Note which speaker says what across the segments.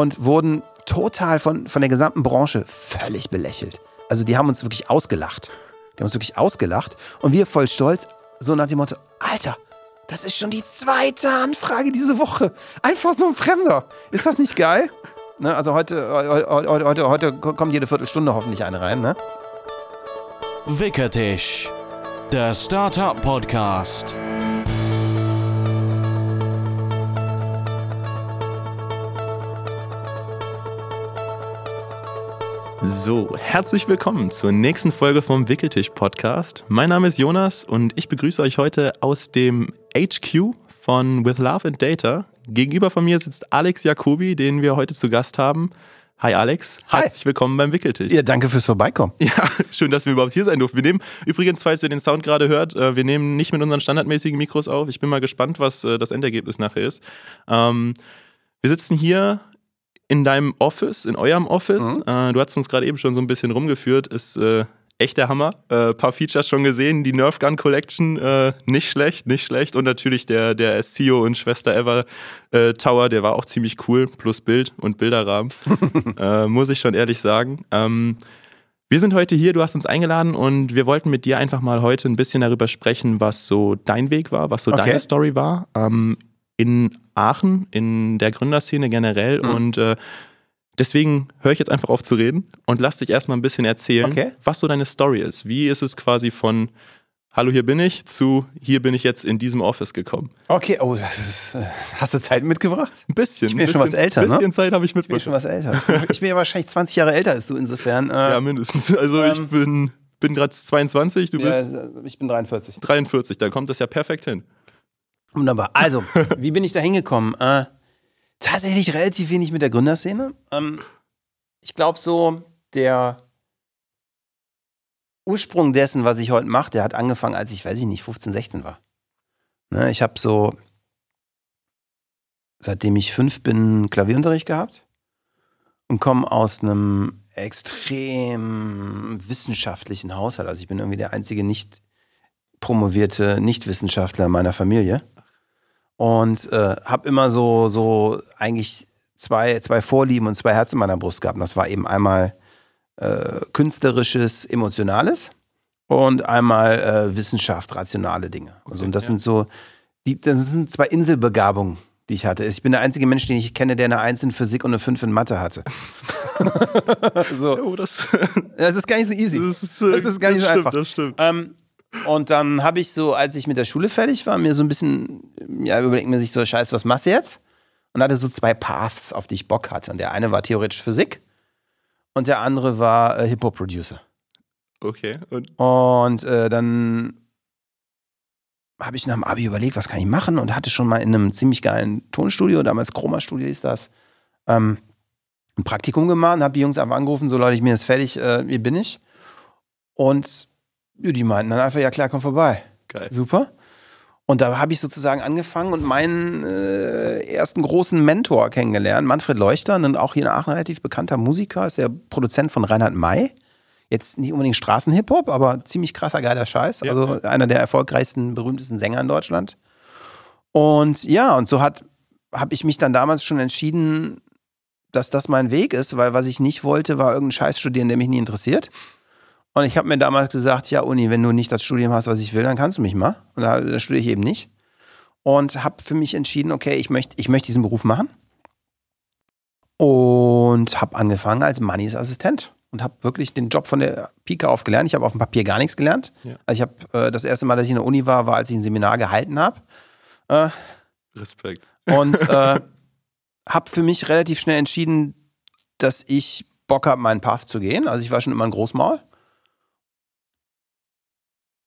Speaker 1: und wurden total von, von der gesamten Branche völlig belächelt. Also die haben uns wirklich ausgelacht. Die haben uns wirklich ausgelacht. Und wir voll stolz, so nach dem Motto, Alter, das ist schon die zweite Anfrage diese Woche. Einfach so ein Fremder. Ist das nicht geil? Ne, also heute, heute, heute, heute kommt jede Viertelstunde hoffentlich eine rein, ne?
Speaker 2: Wickertisch, der Startup
Speaker 3: So, herzlich willkommen zur nächsten Folge vom Wickeltisch Podcast. Mein Name ist Jonas und ich begrüße euch heute aus dem HQ von With Love and Data. Gegenüber von mir sitzt Alex Jacobi, den wir heute zu Gast haben. Hi Alex,
Speaker 1: Hi.
Speaker 3: herzlich willkommen beim Wickeltisch.
Speaker 1: Ja, danke fürs Vorbeikommen.
Speaker 3: Ja, schön, dass wir überhaupt hier sein durften. Wir nehmen, übrigens, falls ihr den Sound gerade hört, äh, wir nehmen nicht mit unseren standardmäßigen Mikros auf. Ich bin mal gespannt, was äh, das Endergebnis nachher ist. Ähm, wir sitzen hier in deinem Office, in eurem Office.
Speaker 1: Mhm.
Speaker 3: Äh, du hast uns gerade eben schon so ein bisschen rumgeführt. Ist äh, echt der Hammer. Äh, paar Features schon gesehen. Die Nerf Gun Collection, äh, nicht schlecht, nicht schlecht. Und natürlich der, der CEO und Schwester Ever äh, Tower, der war auch ziemlich cool. Plus Bild und Bilderrahmen. äh, muss ich schon ehrlich sagen. Ähm, wir sind heute hier, du hast uns eingeladen und wir wollten mit dir einfach mal heute ein bisschen darüber sprechen, was so dein Weg war, was so
Speaker 1: Okay.
Speaker 3: deine Story war. Ähm, in Aachen, in der Gründerszene generell.
Speaker 1: Mhm.
Speaker 3: Und äh, deswegen höre ich jetzt einfach auf zu reden und lass dich erstmal ein bisschen erzählen,
Speaker 1: Okay.
Speaker 3: was so deine Story ist. Wie ist es quasi von Hallo, hier bin ich zu Hier bin ich jetzt in diesem Office gekommen?
Speaker 1: Okay, oh, das ist. äh, Hast du Zeit mitgebracht?
Speaker 3: Ein bisschen.
Speaker 1: Ich bin ja
Speaker 3: ein
Speaker 1: schon was älter,
Speaker 3: Ein
Speaker 1: ne?
Speaker 3: bisschen Zeit habe ich
Speaker 1: Ich bin schon was älter. Ich bin ja wahrscheinlich 20 Jahre älter als du insofern. Äh,
Speaker 3: Ja, mindestens. Also ich
Speaker 1: Ähm,
Speaker 3: bin, bin gerade 22, du
Speaker 1: ja,
Speaker 3: bist
Speaker 1: ich bin 43.
Speaker 3: 43, da kommt das ja perfekt hin.
Speaker 1: Wunderbar. Also, wie bin ich da hingekommen? Äh, tatsächlich relativ wenig mit der Gründerszene. Ähm, ich glaube so, der Ursprung dessen, was ich heute mache, der hat angefangen, als ich, weiß ich nicht, 15, 16 war. Ne, ich habe so, seitdem ich fünf bin, Klavierunterricht gehabt und komme aus einem extrem wissenschaftlichen Haushalt. Also ich bin irgendwie der einzige nicht promovierte Nichtwissenschaftler meiner Familie und äh, habe immer so so eigentlich zwei zwei Vorlieben und zwei Herzen in meiner Brust gehabt. Und das war eben einmal äh, künstlerisches, emotionales und einmal äh, Wissenschaft, rationale Dinge. Also und das
Speaker 3: ja.
Speaker 1: sind so die das sind zwei Inselbegabungen, die ich hatte. Ich bin der einzige Mensch, den ich kenne, der eine Eins in Physik und eine Fünf in Mathe hatte. so,
Speaker 3: Oh, das,
Speaker 1: das ist gar nicht so easy.
Speaker 3: das ist, äh,
Speaker 1: Das ist gar nicht so
Speaker 3: stimmt,
Speaker 1: einfach.
Speaker 3: Das stimmt.
Speaker 1: Ähm, und dann habe ich so, als ich mit der Schule fertig war, mir so ein bisschen, ja, überlegt mir sich so, scheiße, was machst du jetzt? Und hatte so zwei Paths, auf die ich Bock hatte. Und der eine war theoretisch Physik und der andere war äh, Hip-Hop-Producer.
Speaker 3: Okay. Und
Speaker 1: Und äh, dann habe ich nach dem Abi überlegt, was kann ich machen und hatte schon mal in einem ziemlich geilen Tonstudio, damals Chroma-Studio hieß das, ähm, ein Praktikum gemacht und habe die Jungs einfach angerufen, so Leute, ich bin jetzt fertig, äh, hier bin ich. Und die meinten dann einfach, ja klar, komm vorbei.
Speaker 3: geil.
Speaker 1: Super. Und da habe ich sozusagen angefangen und meinen äh, ersten großen Mentor kennengelernt, Manfred Leuchter, ein auch hier in Aachen relativ bekannter Musiker, ist der Produzent von Reinhard May. Jetzt nicht unbedingt Straßenhip-Hop, aber ziemlich krasser, geiler Scheiß.
Speaker 3: Ja,
Speaker 1: also einer der erfolgreichsten, berühmtesten Sänger in Deutschland. Und ja, und so hat habe ich mich dann damals schon entschieden, dass das mein Weg ist, weil was ich nicht wollte, war irgendein Scheiß studieren, der mich nie interessiert. Und ich habe mir damals gesagt, ja, Uni, wenn du nicht das Studium hast, was ich will, dann kannst du mich mal. Und da, da studiere ich eben nicht. Und habe für mich entschieden, okay, ich möchte ich möchte diesen Beruf machen. Und habe angefangen als Mannys Assistent. Und habe wirklich den Job von der Pike auf gelernt. Ich habe auf dem Papier gar nichts gelernt.
Speaker 3: Ja.
Speaker 1: Also ich habe äh, das erste Mal, dass ich in der Uni war, war, als ich ein Seminar gehalten habe. Äh,
Speaker 3: Respekt.
Speaker 1: und äh, habe für mich relativ schnell entschieden, dass ich Bock habe, meinen Path zu gehen. Also ich war schon immer ein Großmaul.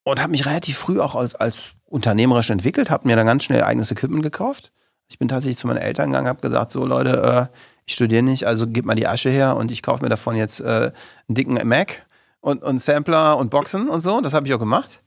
Speaker 1: Und habe mich relativ früh auch als, als unternehmerisch entwickelt, habe mir dann ganz schnell eigenes Equipment gekauft. Ich bin tatsächlich zu meinen Eltern gegangen, habe gesagt, so Leute, äh, ich studiere nicht, also gib mal die Asche her und ich kaufe mir davon jetzt äh, einen dicken Mac und, und Sampler und Boxen und so. Das habe ich auch gemacht.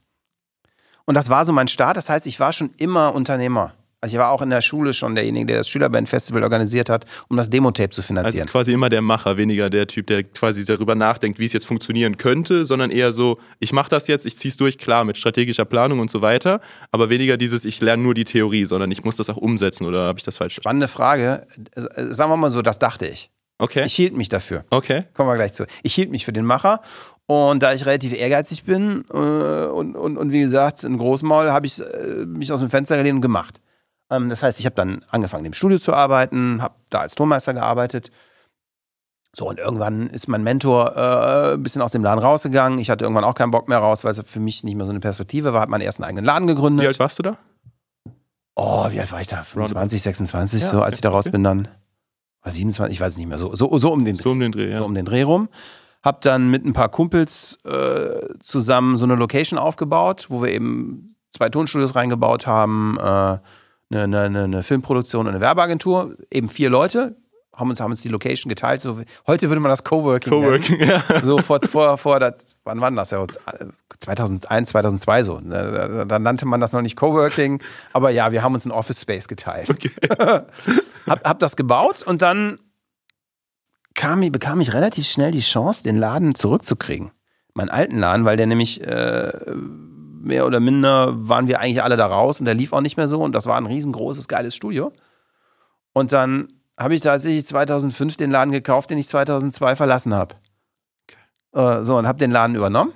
Speaker 1: Und das war so mein Start. Das heißt, ich war schon immer Unternehmer. Also ich war auch in der Schule schon derjenige, der das Schülerband-Festival organisiert hat, um das Demo-Tape zu
Speaker 3: Also
Speaker 1: finanzieren.
Speaker 3: quasi immer der Macher, weniger der Typ, der quasi darüber nachdenkt, wie es jetzt funktionieren könnte, sondern eher so, ich mache das jetzt, ich ziehe es durch, klar, mit strategischer Planung und so weiter, aber weniger dieses, ich lerne nur die Theorie, sondern ich muss das auch umsetzen oder habe ich das falsch?
Speaker 1: Spannende Frage. Äh, Sagen wir mal so, das dachte ich.
Speaker 3: Okay.
Speaker 1: Ich hielt mich dafür.
Speaker 3: Okay.
Speaker 1: Kommen wir gleich zu. Ich hielt mich für den Macher und da ich relativ ehrgeizig bin äh, und, und, und wie gesagt, ein Großmaul, habe ich äh, mich aus dem Fenster gelehnt und gemacht. Ähm, das heißt, ich habe dann angefangen, im Studio zu arbeiten, habe da als Tonmeister gearbeitet. So, und irgendwann ist mein Mentor äh, ein bisschen aus dem Laden rausgegangen. Ich hatte irgendwann auch keinen Bock mehr raus, weil es für mich nicht mehr so eine Perspektive war. Habe meinen ersten eigenen Laden gegründet.
Speaker 3: Wie alt warst du da?
Speaker 1: Oh, wie alt war ich da? 25, 26,
Speaker 3: Ja,
Speaker 1: so, als
Speaker 3: okay,
Speaker 1: ich da raus
Speaker 3: okay.
Speaker 1: bin dann. Oder 27, ich weiß es nicht mehr. So, so, so um den
Speaker 3: So um den Dreh, ja.
Speaker 1: so um den Dreh rum. Hab dann mit ein paar Kumpels äh, zusammen so eine Location aufgebaut, wo wir eben zwei Tonstudios reingebaut haben, äh, eine, eine, eine, Filmproduktion und eine Werbeagentur, eben vier Leute, haben uns, haben uns die Location geteilt. So, heute würde man das Coworking nennen.
Speaker 3: Coworking, ja.
Speaker 1: So vor, vor, vor das, wann war das? Ja, 2001, 2002 so. Da, da, da nannte man das noch nicht Coworking, aber ja, wir haben uns einen Office Space geteilt. hab, hab das gebaut und dann kam, ich- bekam ich relativ schnell die Chance, den Laden zurückzukriegen. Meinen alten Laden, weil der nämlich äh, mehr oder minder waren wir eigentlich alle da raus und der lief auch nicht mehr so und das war ein riesengroßes, geiles Studio. Und dann habe ich tatsächlich 2005 den Laden gekauft, den ich 2002 verlassen habe. Äh, so, und habe den Laden übernommen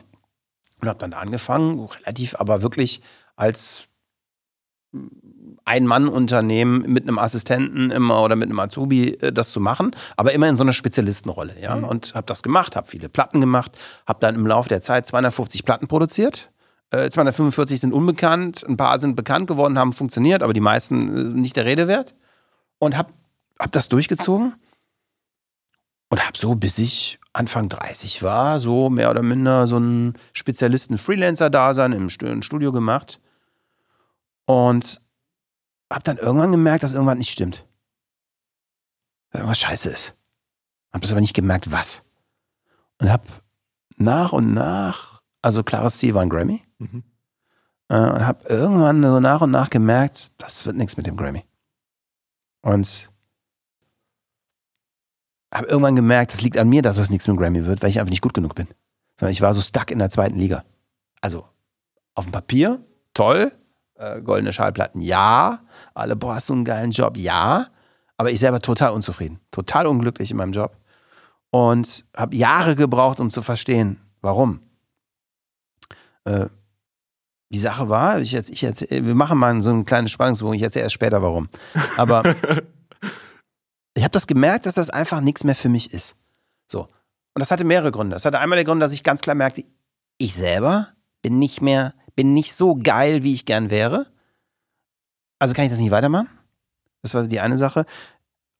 Speaker 1: und habe dann angefangen, relativ, aber wirklich als ein-Mann-Unternehmen mit einem Assistenten immer oder mit einem Azubi äh, das zu machen, aber immer in so einer Spezialistenrolle, ja. Und habe das gemacht, habe viele Platten gemacht, habe dann im Laufe der Zeit 250 Platten produziert. Äh, 245 sind unbekannt, ein paar sind bekannt geworden, haben funktioniert, aber die meisten äh, nicht der Rede wert. Und habe hab das durchgezogen und habe so, bis ich Anfang 30 war, so mehr oder minder so einen Spezialisten-Freelancer-Dasein im Stu- im Studio gemacht. Und habe dann irgendwann gemerkt, dass irgendwas nicht stimmt. Dass irgendwas scheiße ist. Habe das aber nicht gemerkt, was. Und habe nach und nach, also klares Ziel war ein Grammy.
Speaker 3: Mhm.
Speaker 1: Äh, und habe irgendwann so nach und nach gemerkt, das wird nichts mit dem Grammy. Und habe irgendwann gemerkt, es liegt an mir, dass das nichts mit dem Grammy wird, weil ich einfach nicht gut genug bin. Sondern ich war so stuck in der zweiten Liga. Also auf dem Papier, toll, äh, goldene Schallplatten, ja. Alle, boah, hast du einen geilen Job, ja. Aber ich selber total unzufrieden, total unglücklich in meinem Job. Und habe Jahre gebraucht, um zu verstehen, warum. Äh, die Sache war, ich jetzt, ich jetzt, wir machen mal so einen kleinen Spannungsbogen, ich erzähle erst später warum. Aber ich habe das gemerkt, dass das einfach nichts mehr für mich ist. So. Und das hatte mehrere Gründe. Das hatte einmal der Grund, dass ich ganz klar merkte, ich selber bin nicht mehr, bin nicht so geil, wie ich gern wäre. Also kann ich das nicht weitermachen. Das war die eine Sache.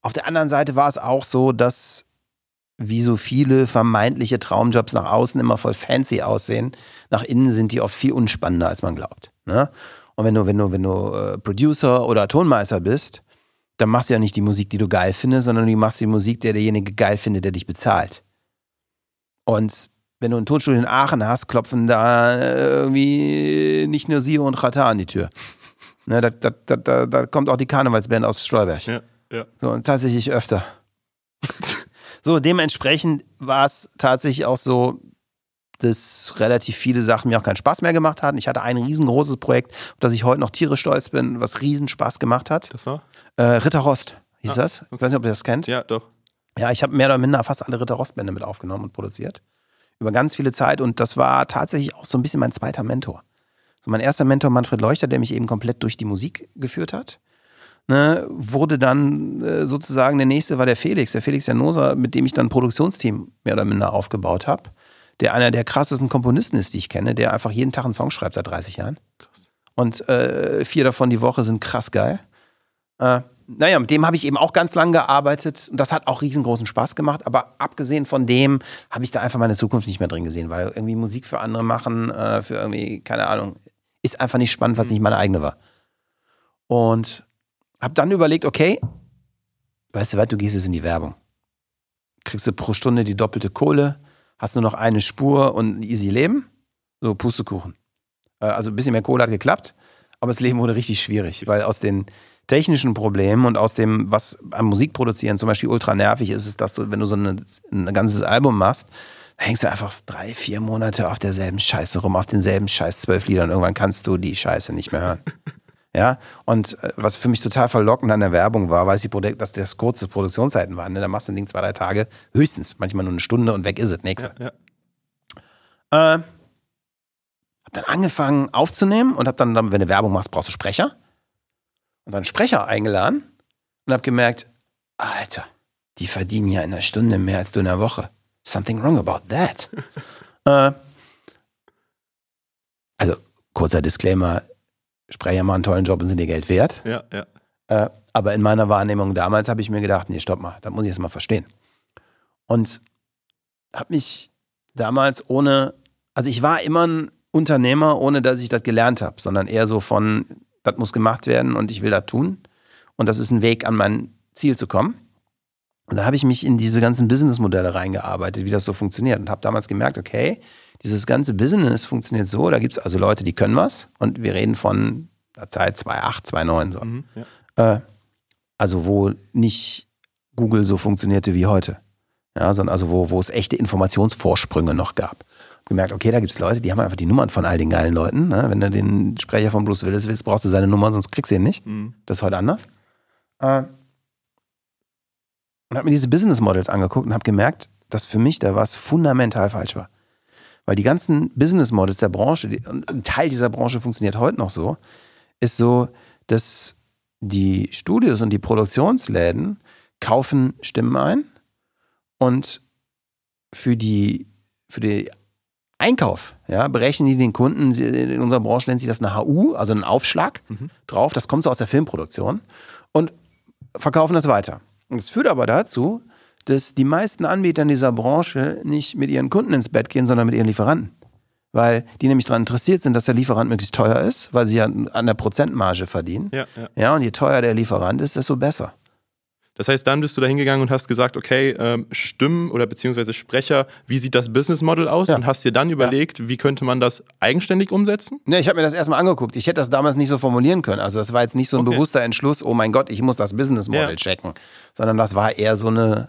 Speaker 1: Auf der anderen Seite war es auch so, dass wie so viele vermeintliche Traumjobs nach außen immer voll fancy aussehen, nach innen sind die oft viel unspannender, als man glaubt. Ne? Und wenn du, wenn du, wenn du äh, Producer oder Tonmeister bist, dann machst du ja nicht die Musik, die du geil findest, sondern du machst die Musik, der derjenige geil findet, der dich bezahlt. Und wenn du ein Tonstudio in Aachen hast, klopfen da äh, irgendwie nicht nur Sio und Chata an die Tür. Ne, da, da, da, da, da kommt auch die Karnevalsband aus Stolberg.
Speaker 3: Ja, ja.
Speaker 1: So, und tatsächlich öfter. so, dementsprechend war es tatsächlich auch so, dass relativ viele Sachen mir auch keinen Spaß mehr gemacht hatten. Ich hatte ein riesengroßes Projekt, auf das ich heute noch tierisch stolz bin, was riesen Spaß gemacht hat.
Speaker 3: Das war?
Speaker 1: Äh, Ritter Rost hieß
Speaker 3: Ah,
Speaker 1: das. Ich weiß nicht, ob ihr das kennt.
Speaker 3: Ja, doch.
Speaker 1: Ja, ich habe mehr oder minder fast alle Ritter Rost-Bände mit aufgenommen und produziert. Über ganz viele Zeit und das war tatsächlich auch so ein bisschen mein zweiter Mentor. So mein erster Mentor, Manfred Leuchter, der mich eben komplett durch die Musik geführt hat. Ne, wurde dann äh, sozusagen der nächste war der Felix, der Felix Janosa, mit dem ich dann ein Produktionsteam mehr oder minder aufgebaut habe. Der einer der krassesten Komponisten ist, die ich kenne, der einfach jeden Tag einen Song schreibt seit 30 Jahren. Und äh, vier davon die Woche sind krass geil. Äh, naja, mit dem habe ich eben auch ganz lang gearbeitet und das hat auch riesengroßen Spaß gemacht. Aber abgesehen von dem habe ich da einfach meine Zukunft nicht mehr drin gesehen, weil irgendwie Musik für andere machen, äh, für irgendwie, keine Ahnung, ist einfach nicht spannend, was nicht meine eigene war. Und habe dann überlegt, okay, weißt du was, du gehst jetzt in die Werbung. Kriegst du pro Stunde die doppelte Kohle, hast nur noch eine Spur und ein easy Leben. So, Pustekuchen. Äh, Also ein bisschen mehr Kohle hat geklappt. aber das Leben wurde richtig schwierig, weil aus den technischen Problemen und aus dem, was am Musikproduzieren zum Beispiel ultra nervig ist, ist, dass du, wenn du so eine, ein ganzes Album machst, hängst du einfach drei, vier Monate auf derselben Scheiße rum, auf denselben Scheiß zwölf Liedern. Irgendwann kannst du die Scheiße nicht mehr hören. Ja, und äh, was für mich total verlockend an der Werbung war, weil die Produkt, dass das kurze Produktionszeiten waren. Ne? Da machst du ein Ding zwei, drei Tage, höchstens, manchmal nur eine Stunde und weg ist es, nächste.
Speaker 3: Ja, ja.
Speaker 1: Äh, hab dann angefangen aufzunehmen und hab dann, dann, wenn du Werbung machst, brauchst du Sprecher. Und dann Sprecher eingeladen und hab gemerkt, Alter, die verdienen ja in einer Stunde mehr als du in einer Woche. Something wrong about that. äh, also, kurzer Disclaimer, Sprecher machen einen tollen Job und sind ihr Geld wert.
Speaker 3: Ja, ja.
Speaker 1: Äh, aber in meiner Wahrnehmung damals habe ich mir gedacht, nee, stopp mal, das muss ich jetzt mal verstehen. Und habe mich damals ohne, also ich war immer ein Unternehmer, ohne dass ich das gelernt habe, sondern eher so von, das muss gemacht werden und ich will das tun. Und das ist ein Weg, an mein Ziel zu kommen. Und da habe ich mich in diese ganzen Businessmodelle reingearbeitet, wie das so funktioniert. Und habe damals gemerkt, okay, dieses ganze Business funktioniert so, da gibt es also Leute, die können was. Und wir reden von der Zeit 2008, 2009 so.
Speaker 3: Mhm, ja.
Speaker 1: Äh, also wo nicht Google so funktionierte wie heute. Ja, sondern also wo, wo es echte Informationsvorsprünge noch gab. Gemerkt, okay, da gibt es Leute, die haben einfach die Nummern von all den geilen Leuten. Ne? Wenn du den Sprecher von Bruce Willis willst, brauchst du seine Nummer, sonst kriegst du ihn nicht.
Speaker 3: Mhm.
Speaker 1: Das ist heute anders. Äh, und habe mir diese Business Models angeguckt und habe gemerkt, dass für mich da was fundamental falsch war. Weil die ganzen Business Models der Branche, die, und ein Teil dieser Branche funktioniert heute noch so, ist so, dass die Studios und die Produktionsläden kaufen Stimmen ein und für die, für die Einkauf, ja, berechnen die den Kunden, in unserer Branche nennt sich das eine HU, also einen Aufschlag drauf, das kommt so aus der Filmproduktion und verkaufen das weiter. Und das führt aber dazu, dass die meisten Anbieter in dieser Branche nicht mit ihren Kunden ins Bett gehen, sondern mit ihren Lieferanten. Weil die nämlich daran interessiert sind, dass der Lieferant möglichst teuer ist, weil sie ja an der Prozentmarge verdienen.
Speaker 3: Ja, ja.
Speaker 1: Ja, und je teuer der Lieferant ist, desto besser.
Speaker 3: Das heißt, dann bist du da hingegangen und hast gesagt, okay, ähm, Stimmen oder beziehungsweise Sprecher, wie sieht das Business Model aus?
Speaker 1: Ja.
Speaker 3: Und hast dir dann überlegt, wie könnte man das eigenständig umsetzen?
Speaker 1: Ne, ich habe mir das erstmal angeguckt. Ich hätte das damals nicht so formulieren können. Also das war jetzt nicht so ein
Speaker 3: Okay.
Speaker 1: bewusster Entschluss, oh mein Gott, ich muss das Business Model
Speaker 3: Ja.
Speaker 1: checken. Sondern das war eher so eine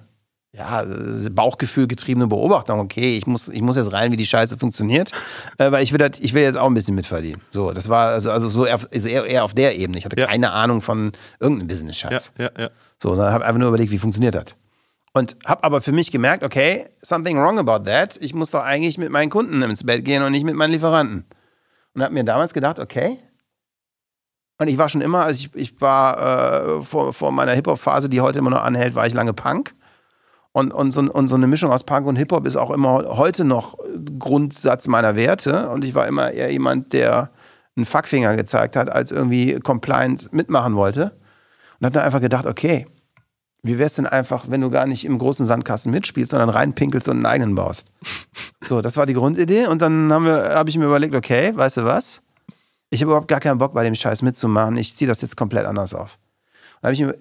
Speaker 1: ja, Bauchgefühl getriebene Beobachtung. Okay, ich muss, ich muss jetzt rein, wie die Scheiße funktioniert, äh, weil ich will, das, ich will jetzt auch ein bisschen mitverdienen. So, das war also, also so eher, eher, auf der Ebene. Ich hatte
Speaker 3: Ja.
Speaker 1: keine Ahnung von irgendeinem
Speaker 3: Ja,
Speaker 1: Business-Scheiß.
Speaker 3: ja, ja.
Speaker 1: So, sondern habe einfach nur überlegt, wie funktioniert das. Und habe aber für mich gemerkt, okay, something wrong about that. Ich muss doch eigentlich mit meinen Kunden ins Bett gehen und nicht mit meinen Lieferanten. Und habe mir damals gedacht, okay. Und ich war schon immer, also ich, ich war äh, vor, vor meiner Hip-Hop-Phase, die heute immer noch anhält, war ich lange Punk. Und, und, so, und so eine Mischung aus Punk und Hip-Hop ist auch immer heute noch Grundsatz meiner Werte. Und ich war immer eher jemand, der einen Fuckfinger gezeigt hat, als irgendwie compliant mitmachen wollte. Und habe dann einfach gedacht, okay, wie wär's denn einfach, wenn du gar nicht im großen Sandkasten mitspielst, sondern reinpinkelst und einen eigenen baust? So, das war die Grundidee. Und dann habe ich mir überlegt, okay, weißt du was? Ich habe überhaupt gar keinen Bock, bei dem Scheiß mitzumachen. Ich ziehe das jetzt komplett anders auf. Und habe ich mir,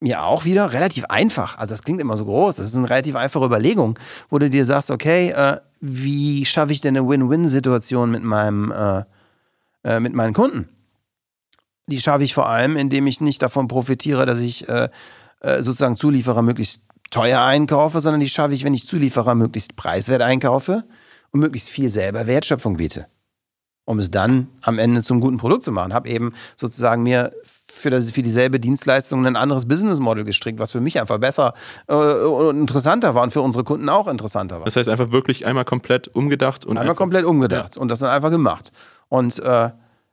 Speaker 1: mir auch wieder relativ einfach, also das klingt immer so groß, das ist eine relativ einfache Überlegung, wo du dir sagst, okay, äh, wie schaffe ich denn eine Win-Win-Situation mit meinem, äh, äh, mit meinen Kunden? Die schaffe ich vor allem, indem ich nicht davon profitiere, dass ich äh, äh, sozusagen Zulieferer möglichst teuer einkaufe, sondern die schaffe ich, wenn ich Zulieferer möglichst preiswert einkaufe und möglichst viel selber Wertschöpfung biete. Um es dann am Ende zum guten Produkt zu machen. Habe eben sozusagen mir für, das, für dieselbe Dienstleistung ein anderes Business Model gestrickt, was für mich einfach besser äh, und interessanter war und für unsere Kunden auch interessanter war.
Speaker 3: Das heißt einfach wirklich einmal komplett umgedacht und
Speaker 1: Einmal komplett umgedacht und das dann einfach gemacht. Und äh,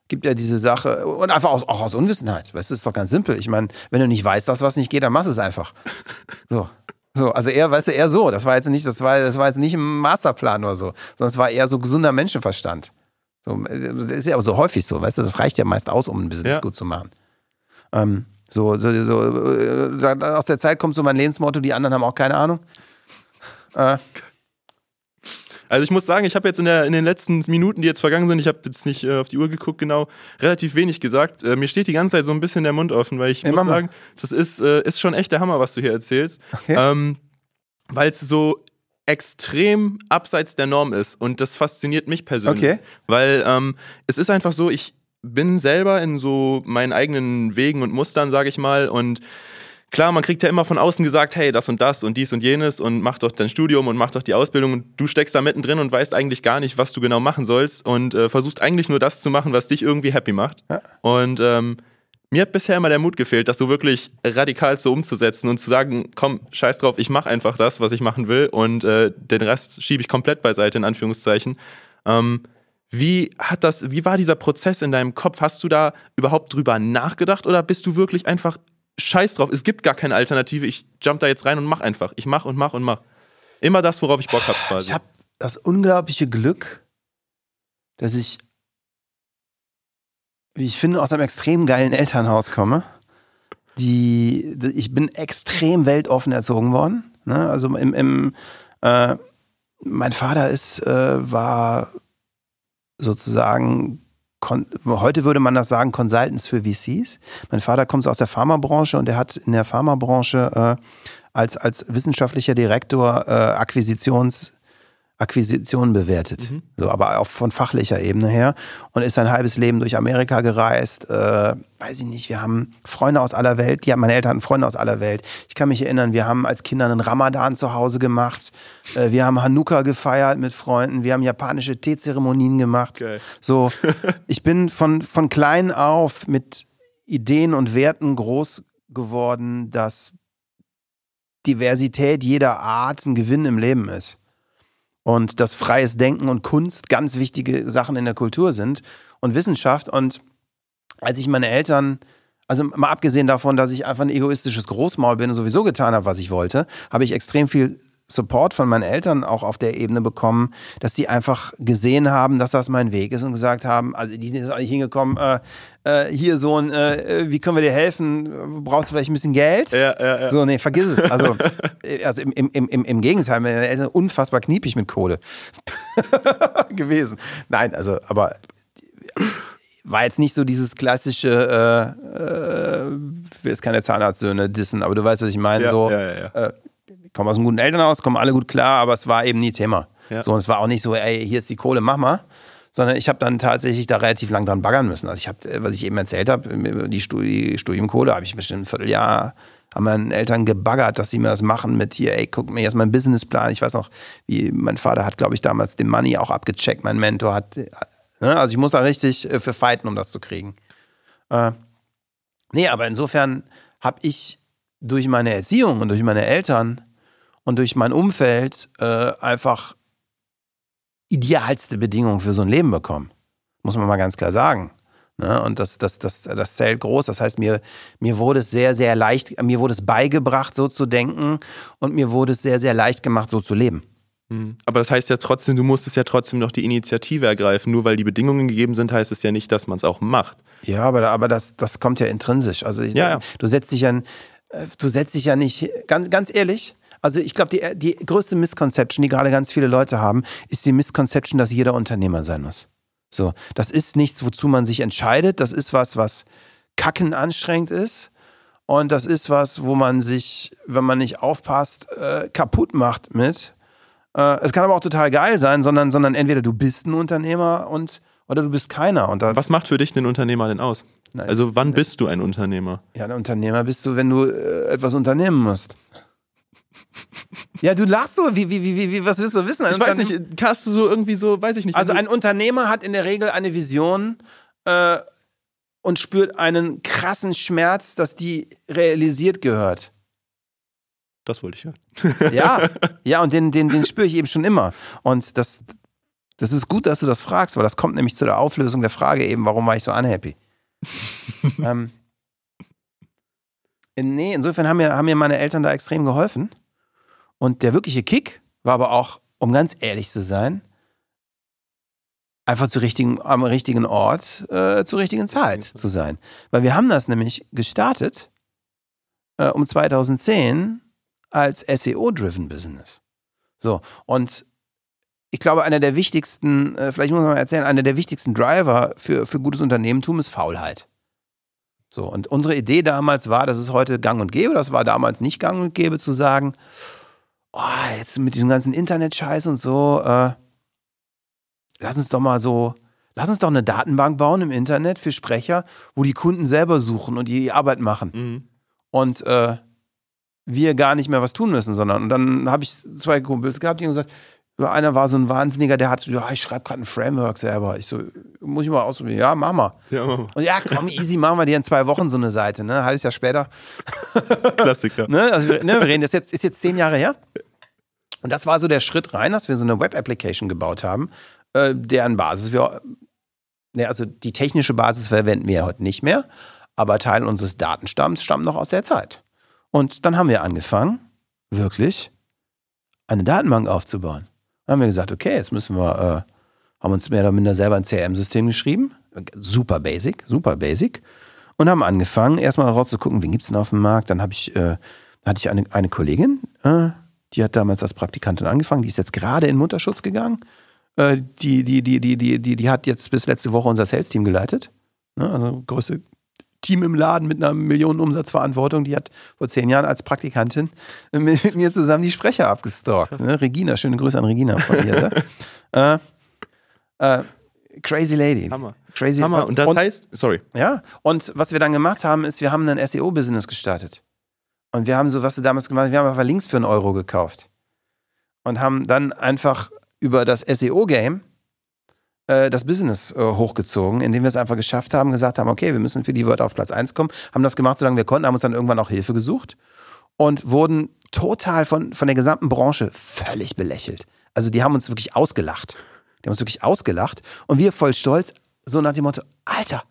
Speaker 1: gibt ja diese Sache und einfach aus, auch aus Unwissenheit. Weißt du, ist doch ganz simpel. Ich meine, wenn du nicht weißt, dass was nicht geht, dann mach es einfach. So. So, also eher, weißt du, eher so. Das war jetzt nicht, das war, das war jetzt nicht ein Masterplan oder so, sondern es war eher so gesunder Menschenverstand. So, das ist ja auch so häufig so, weißt du, das reicht ja meist aus, um ein Business
Speaker 3: Ja.
Speaker 1: gut zu machen. Ähm, so, so, so äh, da- aus der Zeit kommt so mein Lebensmotto, die anderen haben auch keine Ahnung. Äh,
Speaker 3: Also ich muss sagen, ich habe jetzt in, der, in den letzten Minuten, die jetzt vergangen sind, ich habe jetzt nicht äh, auf die Uhr geguckt genau, relativ wenig gesagt. Äh, mir steht die ganze Zeit so ein bisschen der Mund offen, weil ich
Speaker 1: Ja,
Speaker 3: muss
Speaker 1: mach mal.
Speaker 3: sagen, das ist, äh, ist schon echt der Hammer, was du hier erzählst.
Speaker 1: Okay.
Speaker 3: Ähm, weil es so extrem abseits der Norm ist und das fasziniert mich persönlich.
Speaker 1: Okay.
Speaker 3: Weil ähm, es ist einfach so, ich bin selber in so meinen eigenen Wegen und Mustern, sage ich mal, und klar, man kriegt ja immer von außen gesagt, hey, das und das und dies und jenes und mach doch dein Studium und mach doch die Ausbildung und du steckst da mittendrin und weißt eigentlich gar nicht, was du genau machen sollst und äh, versuchst eigentlich nur das zu machen, was dich irgendwie happy macht.
Speaker 1: Ja.
Speaker 3: Und ähm, mir hat bisher immer der Mut gefehlt, das so wirklich radikal so umzusetzen und zu sagen, komm, scheiß drauf, ich mache einfach das, was ich machen will und äh, den Rest schiebe ich komplett beiseite, in Anführungszeichen. Ähm, wie hat das, wie war dieser Prozess in deinem Kopf? Hast du da überhaupt drüber nachgedacht oder bist du wirklich einfach scheiß drauf? Es gibt gar keine Alternative. Ich jump da jetzt rein und mach einfach. Ich mach und mach und mach. Immer das, worauf ich Bock habe quasi.
Speaker 1: Ich habe das unglaubliche Glück, dass ich, wie ich finde, aus einem extrem geilen Elternhaus komme. Die, ich bin extrem weltoffen erzogen worden. Ne? Also im, im äh, mein Vater ist, äh, war sozusagen, heute würde man das sagen, Consultants für VCs. Mein Vater kommt aus der Pharmabranche und er hat in der Pharmabranche äh, als, als wissenschaftlicher Direktor äh, Akquisitions, Akquisitionen bewertet. So, aber auch von fachlicher Ebene her. Und ist sein halbes Leben durch Amerika gereist. Äh, weiß ich nicht, wir haben Freunde aus aller Welt. Die haben, meine Eltern hatten Freunde aus aller Welt. Ich kann mich erinnern, wir haben als Kinder einen Ramadan zu Hause gemacht. Äh, wir haben Hanukkah gefeiert mit Freunden. Wir haben japanische Teezeremonien gemacht.
Speaker 3: Geil.
Speaker 1: So, ich bin von, von klein auf mit Ideen und Werten groß geworden, dass Diversität jeder Art ein Gewinn im Leben ist. Und dass freies Denken und Kunst ganz wichtige Sachen in der Kultur sind und Wissenschaft. Und als ich meine Eltern, also mal abgesehen davon, dass ich einfach ein egoistisches Großmaul bin und sowieso getan habe, was ich wollte, habe ich extrem viel Support von meinen Eltern auch auf der Ebene bekommen, dass die einfach gesehen haben, dass das mein Weg ist und gesagt haben, also die sind jetzt auch nicht hingekommen, äh, äh, hier Sohn, äh, wie können wir dir helfen? Brauchst du vielleicht ein bisschen Geld?
Speaker 3: Ja, ja, ja.
Speaker 1: So, nee, vergiss es. Also, äh, also im, im, im, im Gegenteil, meine Eltern sind unfassbar kniepig mit Kohle gewesen. Nein, also, aber war jetzt nicht so dieses klassische, äh, äh, will jetzt keine Zahnarztsöhne dissen, aber du weißt, was ich meine.
Speaker 3: Ja,
Speaker 1: so,
Speaker 3: ja, ja.
Speaker 1: Äh, komme aus einem guten Elternhaus, kommen alle gut klar, aber es war eben nie Thema.
Speaker 3: Ja.
Speaker 1: So, und es war auch nicht so, ey, hier ist die Kohle, mach mal. Sondern ich habe dann tatsächlich da relativ lang dran baggern müssen. Also ich habe, äh, was ich eben erzählt habe, die Studi Studiumkohle habe ich bestimmt ein Vierteljahr haben meinen Eltern gebaggert, dass sie mir das machen mit hier, ey, guck mir erst mal einen Businessplan. Ich weiß noch, wie mein Vater hat, glaube ich, damals den Money auch abgecheckt. Mein Mentor hat, äh, ne? also ich muss da richtig äh, für fighten, um das zu kriegen. Äh, nee, aber insofern habe ich durch meine Erziehung und durch meine Eltern und durch mein Umfeld äh, einfach idealste Bedingungen für so ein Leben bekommen. Muss man mal ganz klar sagen. Ne? Und das, das, das, das zählt groß. Das heißt, mir, mir wurde es sehr, sehr leicht, mir wurde es beigebracht, so zu denken und mir wurde es sehr, sehr leicht gemacht, so zu leben.
Speaker 3: Mhm. Aber das heißt ja trotzdem, du musstest ja trotzdem noch die Initiative ergreifen. Nur weil die Bedingungen gegeben sind, heißt es ja nicht, dass man es auch macht.
Speaker 1: Ja, aber, aber das, das kommt ja intrinsisch. Also ich,
Speaker 3: Ja, ja.
Speaker 1: du setzt dich ja, äh, du setzt dich ja nicht, ganz, ganz ehrlich, also ich glaube, die, die größte Misconception, die gerade ganz viele Leute haben, ist die Misconception, dass jeder Unternehmer sein muss. So, das ist nichts, wozu man sich entscheidet. Das ist was, was kacken anstrengend ist. Und das ist was, wo man sich, wenn man nicht aufpasst, äh, kaputt macht mit. Äh, es kann aber auch total geil sein, sondern, sondern entweder du bist ein Unternehmer und oder du bist keiner. Und
Speaker 3: Was macht für dich einen Unternehmer denn aus?
Speaker 1: Nein.
Speaker 3: Also wann bist du ein Unternehmer?
Speaker 1: Ja, ein Unternehmer bist du, wenn du äh, etwas unternehmen musst. Ja, du lachst so. Wie, wie, wie, wie, was willst du wissen? Ein
Speaker 3: Ich weiß nicht, hast du so irgendwie so, weiß ich nicht.
Speaker 1: Also ein Unternehmer hat in der Regel eine Vision äh, und spürt einen krassen Schmerz, dass die realisiert gehört.
Speaker 3: das wollte ich hören.
Speaker 1: Ja, ja, und den, den, den spüre ich eben schon immer. Und das, das ist gut, dass du das fragst, weil das kommt nämlich zu der Auflösung der Frage eben, warum war ich so unhappy? ähm, nee, insofern haben mir, haben mir meine Eltern da extrem geholfen. Und der wirkliche Kick war aber auch, um ganz ehrlich zu sein, einfach zu richtigen, am richtigen Ort, äh, zur richtigen Zeit zu sein. Weil wir haben das nämlich gestartet äh, um 2010 als SEO-driven Business. So, und ich glaube, einer der wichtigsten, äh, vielleicht muss man mal erzählen, einer der wichtigsten Driver für, für gutes Unternehmertum ist Faulheit. So, und unsere Idee damals war, das ist heute gang und gäbe, das war damals nicht gang und gäbe, zu sagen, oh, jetzt mit diesem ganzen Internet-Scheiß und so, äh, lass uns doch mal so, lass uns doch eine Datenbank bauen im Internet für Sprecher, wo die Kunden selber suchen und die Arbeit machen.
Speaker 3: Mhm.
Speaker 1: Und äh, wir gar nicht mehr was tun müssen, sondern und dann habe ich zwei Kumpels gehabt, die haben gesagt, ja, einer war so ein Wahnsinniger, der hat, ja, ich schreibe gerade ein Framework selber. Ich so, muss ich mal ausprobieren? Ja, mach mal.
Speaker 3: Ja, Mama.
Speaker 1: Und ja, komm, easy, machen wir dir in zwei Wochen so eine Seite, ne? Halbes Jahr später.
Speaker 3: Klassiker.
Speaker 1: Ne? Also wir, ne, wir reden, das jetzt, ist jetzt zehn Jahre her. Und das war so der Schritt rein, dass wir so eine Web-Application gebaut haben, äh, deren Basis wir, ne, also die technische Basis verwenden wir heute nicht mehr, aber Teil unseres Datenstamms stammt noch aus der Zeit. Und dann haben wir angefangen, wirklich eine Datenbank aufzubauen. Dann haben wir gesagt, okay, jetzt müssen wir, äh, haben uns mehr oder minder selber ein CRM-System geschrieben. Super basic, super basic. Und haben angefangen, erstmal rauszugucken, wen gibt's denn auf dem Markt. Dann habe ich, äh, hatte ich eine, eine Kollegin, äh, die hat damals als Praktikantin angefangen, die ist jetzt gerade in Mutterschutz gegangen. Äh, die, die, die, die, die, die, die hat jetzt bis letzte Woche unser Sales-Team geleitet. Ne? Also größte Team im Laden mit einer Millionenumsatzverantwortung, die hat vor zehn Jahren als Praktikantin mit mir zusammen die Sprecher abgestalkt. Ne? Regina, schöne Grüße an Regina von hier. Ne? äh, äh, crazy Lady.
Speaker 3: Hammer.
Speaker 1: Crazy
Speaker 3: Hammer. Und das heißt, sorry.
Speaker 1: ja, und was wir dann gemacht haben, ist, wir haben ein SEO-Business gestartet. Und wir haben so, was wir damals gemacht haben, wir haben einfach Links für einen Euro gekauft. Und haben dann einfach über das SEO-Game äh, das Business äh, hochgezogen, indem wir es einfach geschafft haben, gesagt haben, okay, wir müssen für die Wörter auf Platz 1 kommen, haben das gemacht, solange wir konnten, haben uns dann irgendwann auch Hilfe gesucht und wurden total von, von der gesamten Branche völlig belächelt. Also die haben uns wirklich ausgelacht. Die haben uns wirklich ausgelacht und wir voll stolz, so nach dem Motto, Alter,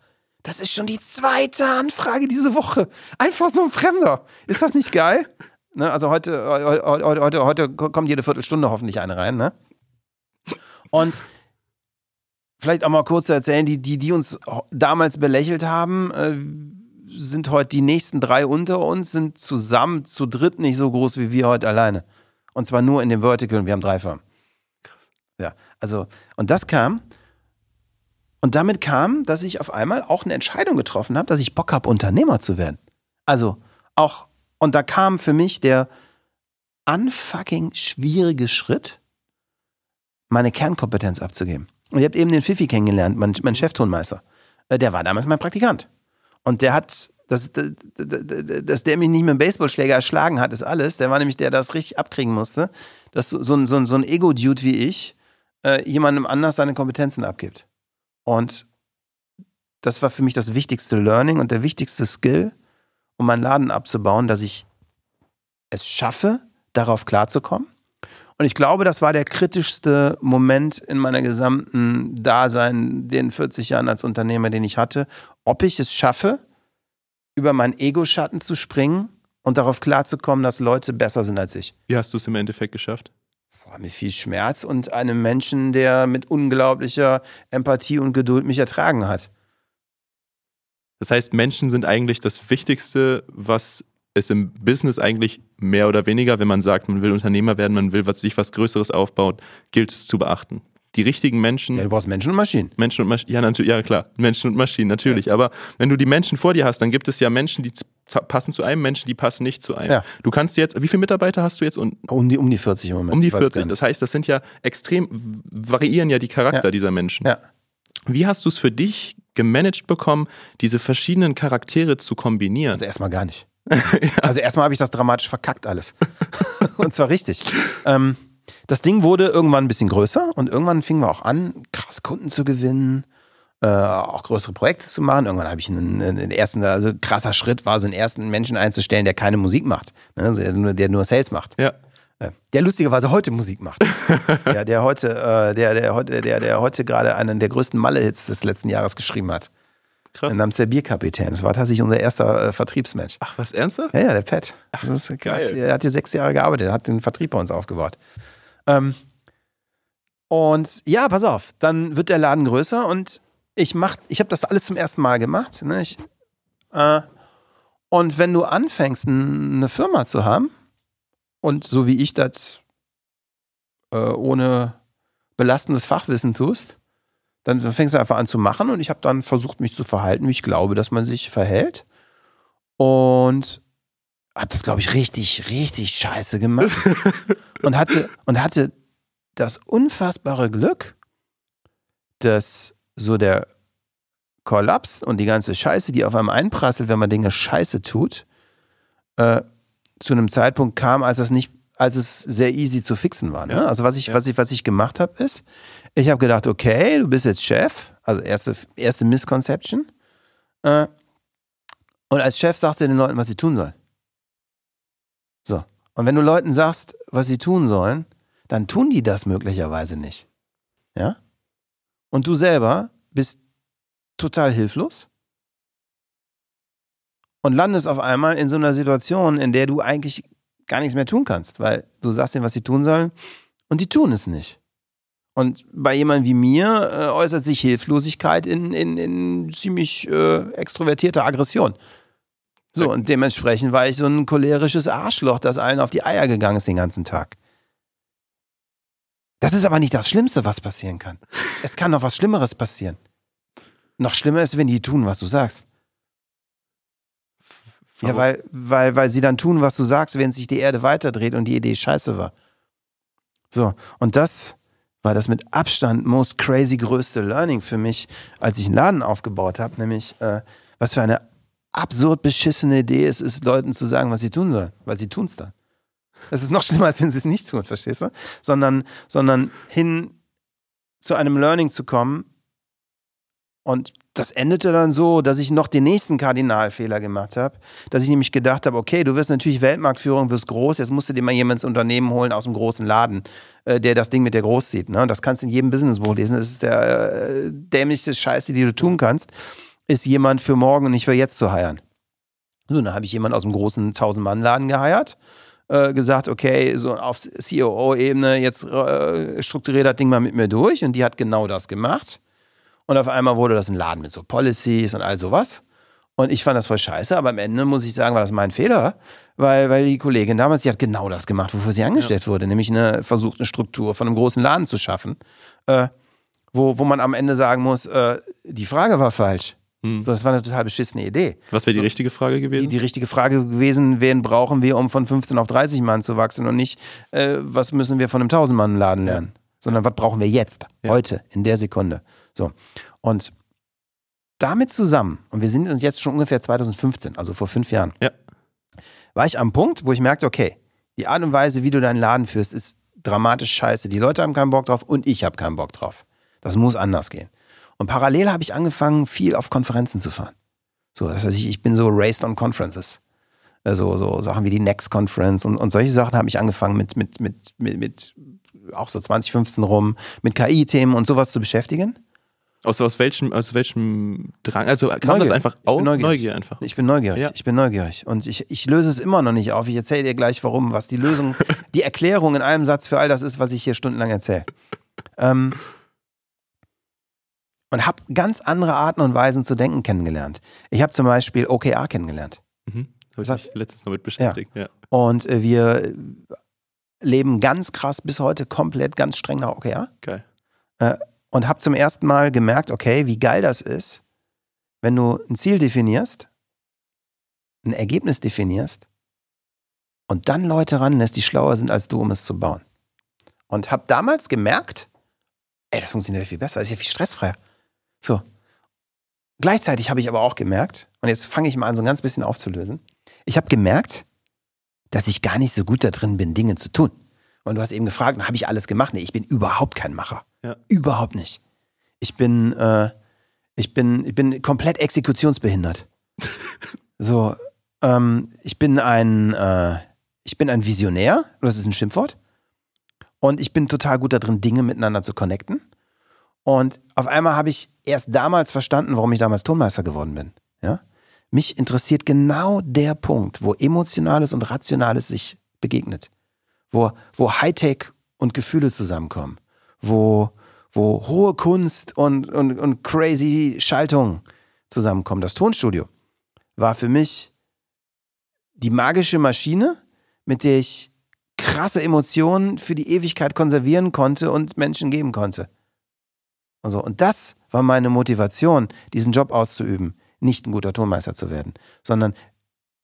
Speaker 1: das ist schon die zweite Anfrage diese Woche. Einfach so ein Fremder. Ist das nicht geil? Ne, also heute, heute, heute, heute kommt jede Viertelstunde hoffentlich eine rein, ne? Und vielleicht auch mal kurz zu erzählen, die, die, die uns damals belächelt haben, äh, sind heute die nächsten drei unter uns, sind zusammen zu dritt nicht so groß wie wir heute alleine. Und zwar nur in dem Vertical und wir haben drei Firmen. Krass. Ja, also, und das kam, und damit kam, dass ich auf einmal auch eine Entscheidung getroffen habe, dass ich Bock habe, Unternehmer zu werden. Also auch, und da kam für mich der unfucking schwierige Schritt, meine Kernkompetenz abzugeben. Und ihr habt eben den Fifi kennengelernt, mein, mein Cheftonmeister. Äh, Der war damals mein Praktikant. Und der hat, dass, dass der mich nicht mit dem Baseballschläger erschlagen hat, ist alles. Der war nämlich der, der das richtig abkriegen musste, dass so, so, ein- so, so ein Ego-Dude wie ich äh, jemandem anders seine Kompetenzen abgibt. Und das war für mich das wichtigste Learning und der wichtigste Skill, um meinen Laden abzubauen, dass ich es schaffe, darauf klarzukommen. Und ich glaube, das war der kritischste Moment in meiner gesamten Dasein, den 40 Jahren als Unternehmer, den ich hatte, ob ich es schaffe, über meinen Ego-Schatten zu springen und darauf klarzukommen, dass Leute besser sind als ich.
Speaker 3: Wie hast du es im Endeffekt geschafft?
Speaker 1: Boah, mit viel Schmerz und einem Menschen, der mit unglaublicher Empathie und Geduld mich ertragen hat.
Speaker 3: Das heißt, Menschen sind eigentlich das Wichtigste, was es im Business eigentlich mehr oder weniger, wenn man sagt, man will Unternehmer werden, man will was, sich was Größeres aufbauen, gilt es zu beachten. Die richtigen Menschen,
Speaker 1: Ja, du brauchst Menschen und Maschinen.
Speaker 3: Menschen und Maschinen, ja, natürlich, ja klar, Menschen und Maschinen, natürlich. Aber wenn du die Menschen vor dir hast, dann gibt es ja Menschen, die passen zu einem, Menschen, die passen nicht zu einem.
Speaker 1: Ja.
Speaker 3: Du kannst jetzt, wie viele Mitarbeiter hast du jetzt? Und
Speaker 1: Um die, um die 40 im Moment.
Speaker 3: um die
Speaker 1: Ich weiß gar
Speaker 3: 40.
Speaker 1: nicht.
Speaker 3: Das heißt, das sind ja extrem, variieren ja die Charakter
Speaker 1: Ja.
Speaker 3: dieser Menschen.
Speaker 1: Ja.
Speaker 3: Wie hast du es für dich gemanagt bekommen, diese verschiedenen Charaktere zu kombinieren?
Speaker 1: Also erstmal gar nicht. Also erstmal habe ich das dramatisch verkackt alles. und zwar richtig. Ähm, das Ding wurde irgendwann ein bisschen größer und irgendwann fingen wir auch an, krass Kunden zu gewinnen, äh, auch größere Projekte zu machen. Irgendwann habe ich einen, einen ersten, also krasser Schritt war, so einen ersten Menschen einzustellen, der keine Musik macht, ne? also der, nur, der nur Sales macht.
Speaker 3: ja.
Speaker 1: Äh, Der lustigerweise heute Musik macht. der, der heute, äh, der, der heute, der, der heute gerade einen der größten Malle-Hits des letzten Jahres geschrieben hat.
Speaker 3: Krass.
Speaker 1: Namens der Bierkapitän. Das war tatsächlich unser erster äh, Vertriebsmensch.
Speaker 3: Ach, was ernsthaft?
Speaker 1: Ja, ja, der Pat. Das ist,
Speaker 3: geil.
Speaker 1: Hat, er hat hier sechs Jahre gearbeitet, hat den Vertrieb bei uns aufgebaut. Ähm, und ja, pass auf, dann wird der Laden größer und ich mach, ich habe das alles zum ersten Mal gemacht. Ne? Ich, äh, und wenn du anfängst, eine Firma zu haben und so wie ich das äh, ohne belastendes Fachwissen tust, dann, fängst du einfach an zu machen und ich habe dann versucht, mich zu verhalten, wie ich glaube, dass man sich verhält. Und hat das, glaube ich, richtig, richtig scheiße gemacht. und, hatte, und hatte das unfassbare Glück, dass so der Kollaps und die ganze Scheiße, die auf einem einprasselt, wenn man Dinge scheiße tut, äh, zu einem Zeitpunkt kam, als das nicht, als es sehr easy zu fixen war. Ne?
Speaker 3: Ja.
Speaker 1: Also was ich,
Speaker 3: Ja.
Speaker 1: was ich, was ich gemacht habe, ist, ich habe gedacht, okay, du bist jetzt Chef, also erste, erste Misconception. Äh, und als Chef sagst du den Leuten, was sie tun sollen. So. Und wenn du Leuten sagst, was sie tun sollen, dann tun die das möglicherweise nicht. Ja? Und du selber bist total hilflos und landest auf einmal in so einer Situation, in der du eigentlich gar nichts mehr tun kannst, weil du sagst ihnen, was sie tun sollen und die tun es nicht. Und bei jemandem wie mir äh, äußert sich Hilflosigkeit in, in, in ziemlich äh, extrovertierter Aggression. So, und dementsprechend war ich so ein cholerisches Arschloch, das allen auf die Eier gegangen ist den ganzen Tag. Das ist aber nicht das Schlimmste, was passieren kann. Es kann noch was Schlimmeres passieren. Noch schlimmer ist, wenn die tun, was du sagst. Ja,
Speaker 3: Warum?
Speaker 1: weil, weil, weil sie dann tun, was du sagst, während sich die Erde weiterdreht und die Idee scheiße war. So, und das war das mit Abstand most crazy größte Learning für mich, als ich einen Laden aufgebaut habe, nämlich äh, was für eine absurd beschissene Idee es ist, Leuten zu sagen, was sie tun sollen, weil sie tun es dann. Das ist noch schlimmer, als wenn sie es nicht tun, verstehst du? Sondern, sondern hin zu einem Learning zu kommen, und das endete dann so, dass ich noch den nächsten Kardinalfehler gemacht habe, dass ich nämlich gedacht habe, okay, du wirst natürlich Weltmarktführung, wirst groß, jetzt musst du dir mal jemand ins Unternehmen holen aus dem großen Laden, äh, der das Ding mit dir groß sieht. Ne? Das kannst du in jedem Businessbuch lesen. Das ist der äh, dämlichste Scheiße, die du tun kannst, ist jemand für morgen und nicht für jetzt zu heiern. So, dann habe ich jemanden aus dem großen 1000-Mann-Laden geheiert, äh, gesagt, okay, so auf COO-Ebene, jetzt äh, strukturiert das Ding mal mit mir durch und die hat genau das gemacht. Und auf einmal wurde das ein Laden mit so Policies und all sowas. Und ich fand das voll scheiße, aber am Ende muss ich sagen, war das mein Fehler, weil, weil die Kollegin damals, die hat genau das gemacht, wofür sie angestellt wurde, nämlich eine versucht, eine Struktur von einem großen Laden zu schaffen, äh, wo, wo man am Ende sagen muss, äh, die Frage war falsch.
Speaker 3: Hm.
Speaker 1: So, das war eine total beschissene Idee.
Speaker 3: Was wäre die richtige Frage
Speaker 1: Die,
Speaker 3: gewesen?
Speaker 1: die richtige Frage gewesen, wen brauchen wir, um von 15 auf 30 Mann zu wachsen und nicht, äh, was müssen wir von einem 1000 Mann Laden lernen, sondern was brauchen wir jetzt,
Speaker 3: Ja.
Speaker 1: heute, in der Sekunde. So. Und damit zusammen, und wir sind jetzt schon ungefähr 2015, also vor fünf Jahren,
Speaker 3: Ja.
Speaker 1: war ich am Punkt, wo ich merkte, okay, die Art und Weise, wie du deinen Laden führst, ist dramatisch scheiße. Die Leute haben keinen Bock drauf und ich habe keinen Bock drauf. Das muss anders gehen. Und parallel habe ich angefangen, viel auf Konferenzen zu fahren. So, das heißt, ich, ich bin so raised on conferences. Also so Sachen wie die Next Conference und, und solche Sachen habe ich angefangen mit, mit, mit, mit, mit auch so 2015 rum, mit KI-Themen und sowas zu beschäftigen.
Speaker 3: Aus, aus, welchem, aus welchem Drang? Also kam
Speaker 1: Neugier.
Speaker 3: das einfach
Speaker 1: Ich bin
Speaker 3: auf?
Speaker 1: neugierig.
Speaker 3: Neugier einfach.
Speaker 1: Ich bin neugierig.
Speaker 3: Ja.
Speaker 1: Ich bin neugierig. Und ich, ich löse es immer noch nicht auf. Ich erzähle dir gleich, warum, was die Lösung, die Erklärung in einem Satz für all das ist, was ich hier stundenlang erzähle. Ähm, und habe ganz andere Arten und Weisen zu denken kennengelernt. Ich habe zum Beispiel OKR kennengelernt.
Speaker 3: Mhm. Habe ich mich letztens noch mit beschäftigt. Ja.
Speaker 1: Und äh, wir leben ganz krass bis heute komplett ganz streng nach OKR.
Speaker 3: Geil.
Speaker 1: und habe zum ersten Mal gemerkt, okay, wie geil das ist, wenn du ein Ziel definierst, ein Ergebnis definierst und dann Leute ranlässt, die schlauer sind als du, um es zu bauen. Und habe damals gemerkt, ey, das funktioniert ja viel besser, das ist ja viel stressfreier. So. Gleichzeitig habe ich aber auch gemerkt, und jetzt fange ich mal an, so ein ganz bisschen aufzulösen. Ich habe gemerkt, dass ich gar nicht so gut da drin bin, Dinge zu tun. Und du hast eben gefragt, habe ich alles gemacht? Nee, ich bin überhaupt kein Macher.
Speaker 3: Ja.
Speaker 1: Überhaupt nicht. Ich bin, äh, ich bin, ich bin komplett exekutionsbehindert. so, ähm, ich bin ein, äh, ich bin ein Visionär, das ist ein Schimpfwort. Und ich bin total gut da drin, Dinge miteinander zu connecten. Und auf einmal habe ich erst damals verstanden, warum ich damals Tonmeister geworden bin. Ja? Mich interessiert genau der Punkt, wo Emotionales und Rationales sich begegnet. Wo, wo Hightech und Gefühle zusammenkommen. Wo, wo hohe Kunst und, und, und crazy Schaltung zusammenkommen. Das Tonstudio war für mich die magische Maschine, mit der ich krasse Emotionen für die Ewigkeit konservieren konnte und Menschen geben konnte. Also, und das war meine Motivation, diesen Job auszuüben, nicht ein guter Tonmeister zu werden, sondern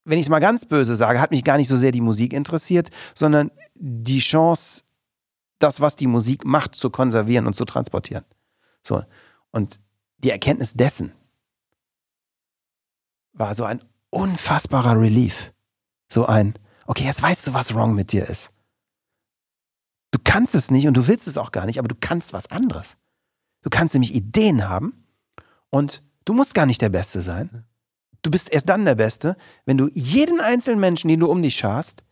Speaker 1: wenn ich es mal ganz böse sage, hat mich gar nicht so sehr die Musik interessiert, sondern die Chance, das, was die Musik macht, zu konservieren und zu transportieren. So. Und die Erkenntnis dessen war so ein unfassbarer Relief. So ein, okay, jetzt weißt du, was wrong mit dir ist. Du kannst es nicht und du willst es auch gar nicht, aber du kannst was anderes. Du kannst nämlich Ideen haben und du musst gar nicht der Beste sein. Du bist erst dann der Beste, wenn du jeden einzelnen Menschen, den du um dich scharst,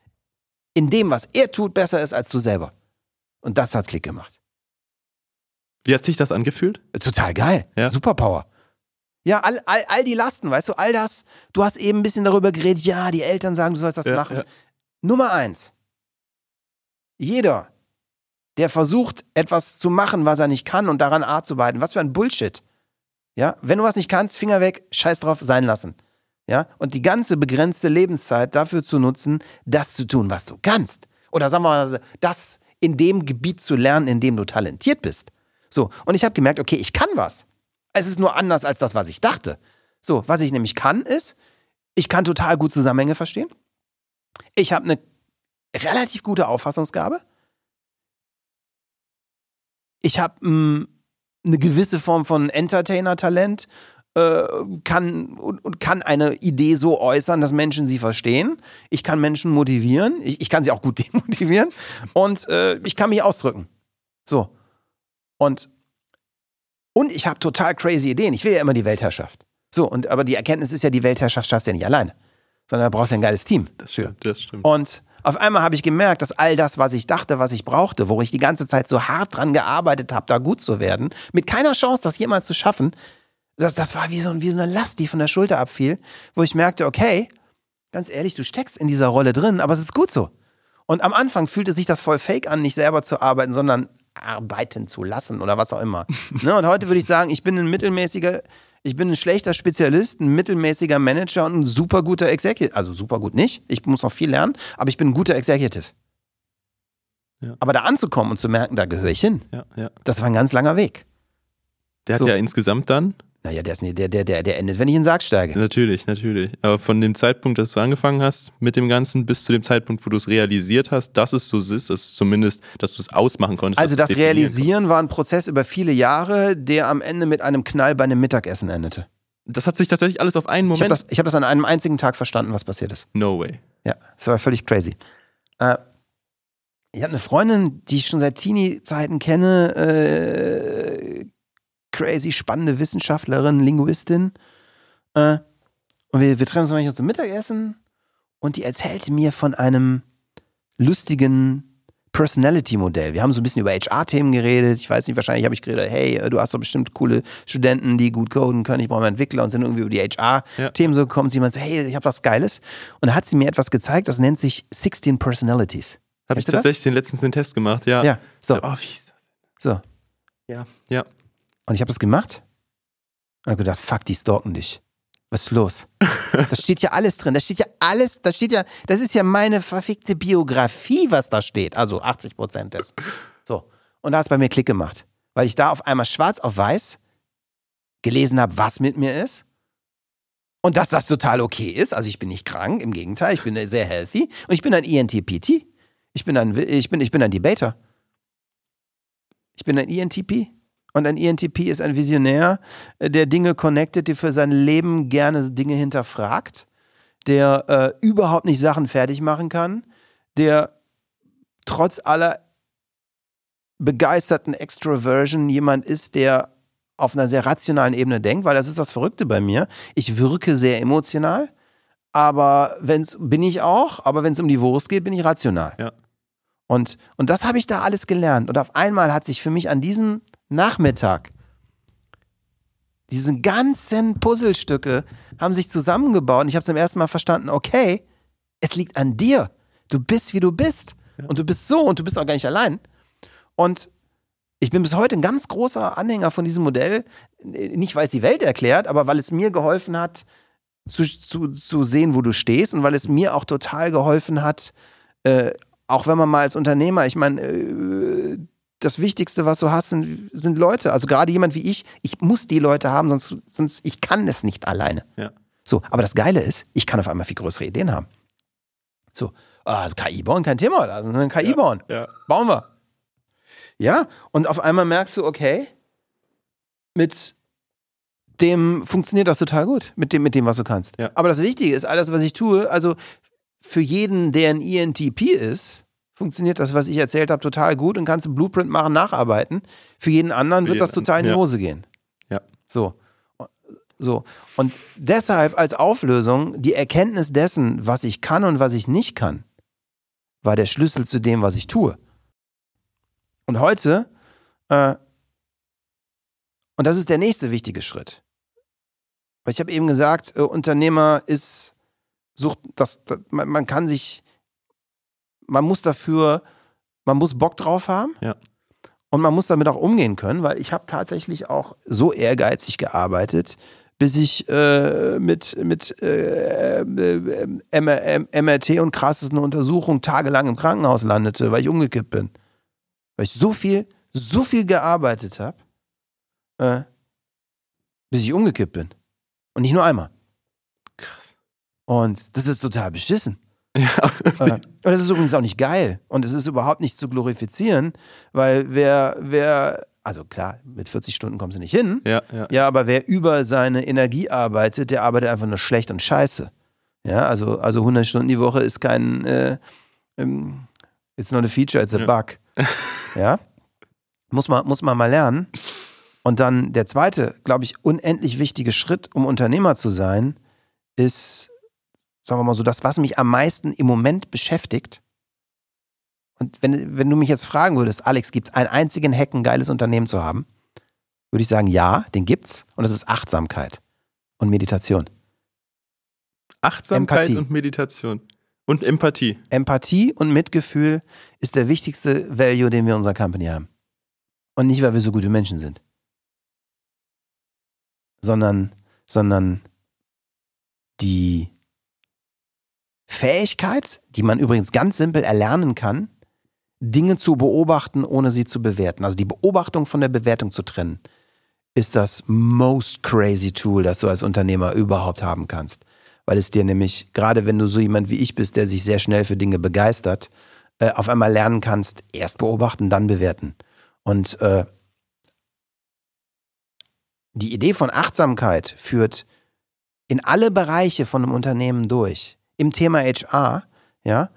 Speaker 1: in dem, was er tut, besser ist als du selber. Und das hat Klick gemacht.
Speaker 3: Wie hat sich das angefühlt?
Speaker 1: Total geil.
Speaker 3: Ja.
Speaker 1: Superpower. Ja, all, all, all die Lasten, weißt du, all das. Du hast eben ein bisschen darüber geredet, ja, die Eltern sagen, du sollst das
Speaker 3: Ja,
Speaker 1: machen.
Speaker 3: ja.
Speaker 1: Nummer eins. Jeder, der versucht, etwas zu machen, was er nicht kann und daran arbeiten, was für ein Bullshit. Ja, wenn du was nicht kannst, Finger weg, scheiß drauf, sein lassen. Ja, und die ganze begrenzte Lebenszeit dafür zu nutzen, das zu tun, was du kannst. Oder sagen wir mal, das in dem Gebiet zu lernen, in dem du talentiert bist. So, und ich habe gemerkt, okay, ich kann was. Es ist nur anders als das, was ich dachte. So, was ich nämlich kann, ist, ich kann total gut Zusammenhänge verstehen. Ich habe eine relativ gute Auffassungsgabe. Ich habe eine gewisse Form von Entertainer-Talent, äh, kann und, und kann eine Idee so äußern, dass Menschen sie verstehen. Ich kann Menschen motivieren. Ich, ich kann sie auch gut demotivieren. Und äh, ich kann mich ausdrücken. So. Und, und ich habe total crazy Ideen. Ich will ja immer die Weltherrschaft. So, und aber die Erkenntnis ist ja, die Weltherrschaft schaffst du ja nicht alleine. Sondern da brauchst du ein geiles Team.
Speaker 3: Das stimmt. Das stimmt.
Speaker 1: Und auf einmal habe ich gemerkt, dass all das, was ich dachte, was ich brauchte, wo ich die ganze Zeit so hart dran gearbeitet habe, da gut zu werden, mit keiner Chance, das jemals zu schaffen, das, das war wie so, wie so eine Last, die von der Schulter abfiel, wo ich merkte, okay, ganz ehrlich, du steckst in dieser Rolle drin, aber es ist gut so. Und am Anfang fühlte sich das voll fake an, nicht selber zu arbeiten, sondern arbeiten zu lassen oder was auch immer. ne? Und heute würde ich sagen, ich bin ein mittelmäßiger, ich bin ein schlechter Spezialist, ein mittelmäßiger Manager und ein super guter Executive. Also super gut nicht, ich muss noch viel lernen, aber ich bin ein guter Executive.
Speaker 3: Ja.
Speaker 1: Aber da anzukommen und zu merken, da gehöre ich hin,
Speaker 3: Ja, ja.
Speaker 1: das war ein ganz langer Weg.
Speaker 3: Der hat
Speaker 1: So.
Speaker 3: ja insgesamt dann,
Speaker 1: Naja, der, ist, nie- der, der, der, der endet, wenn ich in den Sarg steige.
Speaker 3: natürlich, natürlich. Aber von dem Zeitpunkt, dass du angefangen hast mit dem Ganzen, bis zu dem Zeitpunkt, wo du es realisiert hast, dass es so ist, dass zumindest, dass du es ausmachen konntest.
Speaker 1: Also das Realisieren war ein Prozess über viele Jahre, der am Ende mit einem Knall bei einem Mittagessen endete.
Speaker 3: konntest. Das hat sich tatsächlich alles auf einen
Speaker 1: Ich habe
Speaker 3: Moment.
Speaker 1: das, ich hab das an einem einzigen Tag verstanden, was passiert ist.
Speaker 3: no way.
Speaker 1: Ja, das war völlig crazy. Äh, ich habe eine Freundin, die ich schon seit Teenie-Zeiten kenne, äh, crazy spannende Wissenschaftlerin, Linguistin. Äh, und wir, wir treffen uns manchmal zum Mittagessen und die erzählte mir von einem lustigen Personality-Modell. Wir haben so ein bisschen über HR-Themen geredet. Ich weiß nicht, wahrscheinlich habe ich geredet, hey, äh, du hast doch bestimmt coole Studenten, die gut coden können. Ich brauche mal Entwickler und sind irgendwie über die HR-Themen so gekommen. Sie meinte, hey, ich habe was Geiles. Und da hat sie mir etwas gezeigt, das nennt sich 16 Personalities.
Speaker 3: Habe ich
Speaker 1: du das?
Speaker 3: tatsächlich den letzten den Test gemacht, ja.
Speaker 1: Ja, so,
Speaker 3: Oh,
Speaker 1: so.
Speaker 3: ja, ja.
Speaker 1: Und ich habe das gemacht und habe gedacht, fuck, die stalken dich. Was ist los? Da steht ja alles drin. Da steht ja alles, da steht ja, das ist ja meine verfickte Biografie, was da steht. Also 80 Prozent des. So. Und da hat es bei mir Klick gemacht. Weil ich da auf einmal schwarz auf weiß gelesen habe, was mit mir ist. Und dass das total okay ist. Also ich bin nicht krank, im Gegenteil, ich bin sehr healthy. Und ich bin ein ENTPT. Ich bin ein, ich bin, ich bin ein Debater. Ich bin ein ENTP. Und ein ENTP ist ein Visionär, äh, der Dinge connected, der für sein Leben gerne Dinge hinterfragt, der äh, überhaupt nicht Sachen fertig machen kann, der trotz aller begeisterten Extroversion jemand ist, der auf einer sehr rationalen Ebene denkt, weil das ist das Verrückte bei mir. Ich wirke sehr emotional, aber wenn's bin ich auch, aber wenn es um die Wurst geht, bin ich rational.
Speaker 3: Ja.
Speaker 1: Und, und das habe ich da alles gelernt. Und auf einmal hat sich für mich an diesem Nachmittag diese ganzen Puzzlestücke haben sich zusammengebaut und ich habe zum ersten Mal verstanden, okay, es liegt an dir. Du bist, wie du bist. Und du bist so und du bist auch gar nicht allein. Und ich bin bis heute ein ganz großer Anhänger von diesem Modell. Nicht, weil es die Welt erklärt, aber weil es mir geholfen hat, zu, zu, zu sehen, wo du stehst und weil es mir auch total geholfen hat, äh, auch wenn man mal als Unternehmer, ich meine, äh, das Wichtigste, was du hast, sind, sind Leute. Also gerade jemand wie ich, ich muss die Leute haben, sonst, sonst ich kann es nicht alleine.
Speaker 3: Ja.
Speaker 1: So, aber das Geile ist, ich kann auf einmal viel größere Ideen haben. So, ah, KI bauen, kein Thema, also ein KI bauen.
Speaker 3: Ja.
Speaker 1: Bauen wir. Ja, und auf einmal merkst du, okay, mit dem funktioniert das total gut mit dem, mit dem, was du kannst.
Speaker 3: Ja.
Speaker 1: Aber das Wichtige ist, alles, was ich tue, also für jeden, der ein ENTP ist, funktioniert das, was ich erzählt habe, total gut und kannst einen Blueprint machen, nacharbeiten. Für jeden anderen wird das total in die. Hose gehen.
Speaker 3: Ja.
Speaker 1: So. So. Und deshalb als Auflösung, die Erkenntnis dessen, was ich kann und was ich nicht kann, war der Schlüssel zu dem, was ich tue. Und heute, äh, und das ist der nächste wichtige Schritt. Weil ich habe eben gesagt, äh, Unternehmer ist, sucht, das, das man, man kann sich, man muss dafür, man muss Bock drauf haben.
Speaker 3: Ja.
Speaker 1: Und man muss damit auch umgehen können, weil ich habe tatsächlich auch so ehrgeizig gearbeitet, bis ich äh, mit, mit äh, MRT und krassesten Untersuchungen tagelang im Krankenhaus landete, weil ich umgekippt bin. Weil ich so viel, so viel gearbeitet habe, äh, bis ich umgekippt bin. Und nicht nur einmal.
Speaker 3: Krass.
Speaker 1: Und das ist total beschissen.
Speaker 3: Ja.
Speaker 1: Äh, und das ist übrigens auch nicht geil. Und es ist überhaupt nicht zu glorifizieren, weil wer, wer, also klar, mit 40 Stunden kommst du nicht hin.
Speaker 3: ja, ja.
Speaker 1: Ja, aber wer über seine Energie arbeitet, der arbeitet einfach nur schlecht und scheiße. Ja, also, also 100 Stunden die Woche ist kein, äh, ähm, it's not a feature, it's a
Speaker 3: Ja.
Speaker 1: bug. ja, muss man, muss man mal lernen. Und dann der zweite, glaube ich, unendlich wichtige Schritt, um Unternehmer zu sein, ist, sagen wir mal so, das, was mich am meisten im Moment beschäftigt. Und wenn, wenn du mich jetzt fragen würdest, Alex, gibt es einen einzigen Hack, ein geiles Unternehmen zu haben? Würde ich sagen, ja, den gibt's. Und das ist Achtsamkeit und Meditation.
Speaker 3: Achtsamkeit
Speaker 1: Empathie.
Speaker 3: und Meditation. Und Empathie.
Speaker 1: Empathie und Mitgefühl ist der wichtigste Value, den wir in unserer Company haben. Und nicht, weil wir so gute Menschen sind. Sondern, sondern die Fähigkeit, die man übrigens ganz simpel erlernen kann, Dinge zu beobachten, ohne sie zu bewerten. Also die Beobachtung von der Bewertung zu trennen, ist das most crazy Tool, das du als Unternehmer überhaupt haben kannst. Weil es dir nämlich, gerade wenn du so jemand wie ich bist, der sich sehr schnell für Dinge begeistert, äh, auf einmal lernen kannst, erst beobachten, dann bewerten. Und äh, die Idee von Achtsamkeit führt in alle Bereiche von einem Unternehmen durch. Im Thema HR, ja,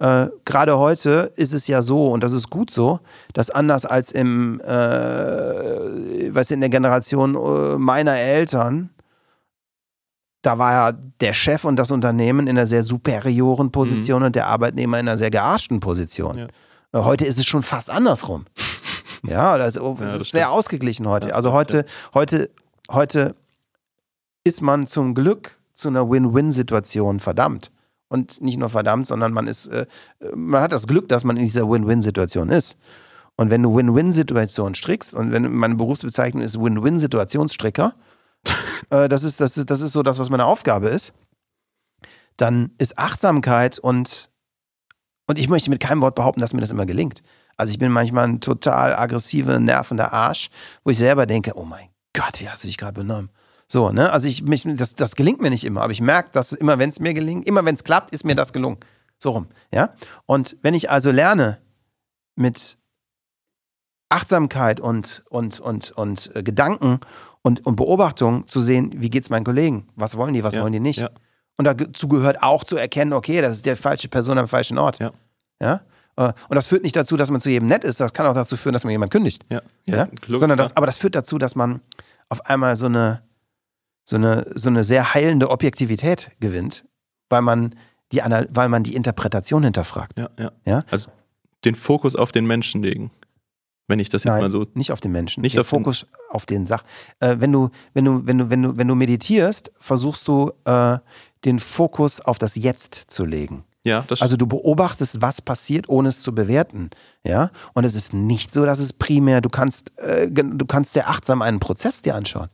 Speaker 1: äh, gerade heute ist es ja so, und das ist gut so, dass anders als im, äh, was in der Generation äh, meiner Eltern, da war ja der Chef und das Unternehmen in einer sehr superioren Position und der Arbeitnehmer in einer sehr gearschten Position.
Speaker 3: Ja.
Speaker 1: Äh, Heute ist es schon fast andersrum. ja, also, es
Speaker 3: das
Speaker 1: ist
Speaker 3: stimmt.
Speaker 1: sehr ausgeglichen heute.
Speaker 3: Das
Speaker 1: also heute, heute, heute ist man zum Glück zu einer Win-Win-Situation verdammt. Und nicht nur verdammt, sondern man ist, äh, man hat das Glück, dass man in dieser Win-Win-Situation ist. Und wenn du Win-Win-Situation strickst, und wenn meine Berufsbezeichnung ist Win-Win-Situationsstricker, äh, das, ist, das, ist, das ist so das, was meine Aufgabe ist, dann ist Achtsamkeit und, und ich möchte mit keinem Wort behaupten, dass mir das immer gelingt. Also ich bin manchmal ein total aggressiver, nervender Arsch, wo ich selber denke, oh mein Gott, wie hast du dich gerade benommen? So, ne? Also ich mich, das, das gelingt mir nicht immer, aber ich merke, dass immer, wenn es mir gelingt, immer wenn es klappt, ist mir das gelungen. So rum, ja? Und wenn ich also lerne, mit Achtsamkeit und, und, und, und äh, Gedanken und, und Beobachtung zu sehen, wie geht's meinen Kollegen? Was wollen die, was
Speaker 3: Ja,
Speaker 1: wollen die nicht?
Speaker 3: ja.
Speaker 1: Und dazu gehört auch zu erkennen, okay, das ist die falsche Person am falschen Ort.
Speaker 3: Ja.
Speaker 1: Ja? Äh, Und das führt nicht dazu, dass man zu jedem nett ist, das kann auch dazu führen, dass man jemand kündigt.
Speaker 3: Ja.
Speaker 1: Ja?
Speaker 3: logisch,
Speaker 1: Sondern das, aber das führt dazu, dass man auf einmal so eine, so eine, so eine sehr heilende Objektivität gewinnt, weil man die, weil man die Interpretation hinterfragt.
Speaker 3: Ja, ja.
Speaker 1: Ja?
Speaker 3: Also den Fokus auf den Menschen legen. Wenn ich das jetzt
Speaker 1: Nein,
Speaker 3: mal so.
Speaker 1: nicht auf den Menschen,
Speaker 3: Nicht
Speaker 1: den
Speaker 3: auf den-
Speaker 1: Fokus auf den Sach. Äh, wenn du, wenn du, wenn du, wenn du, wenn du meditierst, versuchst du äh, den Fokus auf das Jetzt zu legen.
Speaker 3: Ja, das
Speaker 1: Also du beobachtest, was passiert, ohne es zu bewerten. Ja, und es ist nicht so, dass es primär. Du kannst, äh, du kannst sehr achtsam einen Prozess dir anschauen.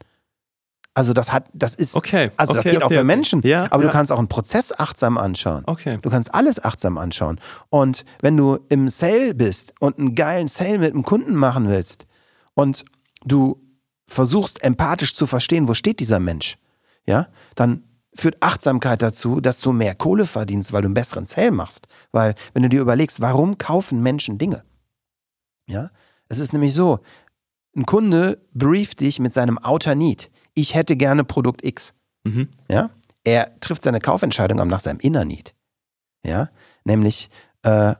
Speaker 1: Also das hat, das ist,
Speaker 3: Okay.
Speaker 1: also das
Speaker 3: okay,
Speaker 1: geht auch
Speaker 3: okay,
Speaker 1: für
Speaker 3: okay.
Speaker 1: Menschen.
Speaker 3: Ja,
Speaker 1: aber
Speaker 3: ja.
Speaker 1: du kannst auch einen Prozess achtsam anschauen.
Speaker 3: Okay.
Speaker 1: Du kannst alles achtsam anschauen. Und wenn du im Sale bist und einen geilen Sale mit einem Kunden machen willst und du versuchst empathisch zu verstehen, wo steht dieser Mensch, ja, dann führt Achtsamkeit dazu, dass du mehr Kohle verdienst, weil du einen besseren Sale machst. Weil, wenn du dir überlegst, warum kaufen Menschen Dinge? Ja, es ist nämlich so, ein Kunde brieft dich mit seinem Outer Need. Ich hätte gerne Produkt X.
Speaker 3: Mhm.
Speaker 1: Ja? Er trifft seine Kaufentscheidung nach seinem Inner Need. Ja? Nämlich, äh,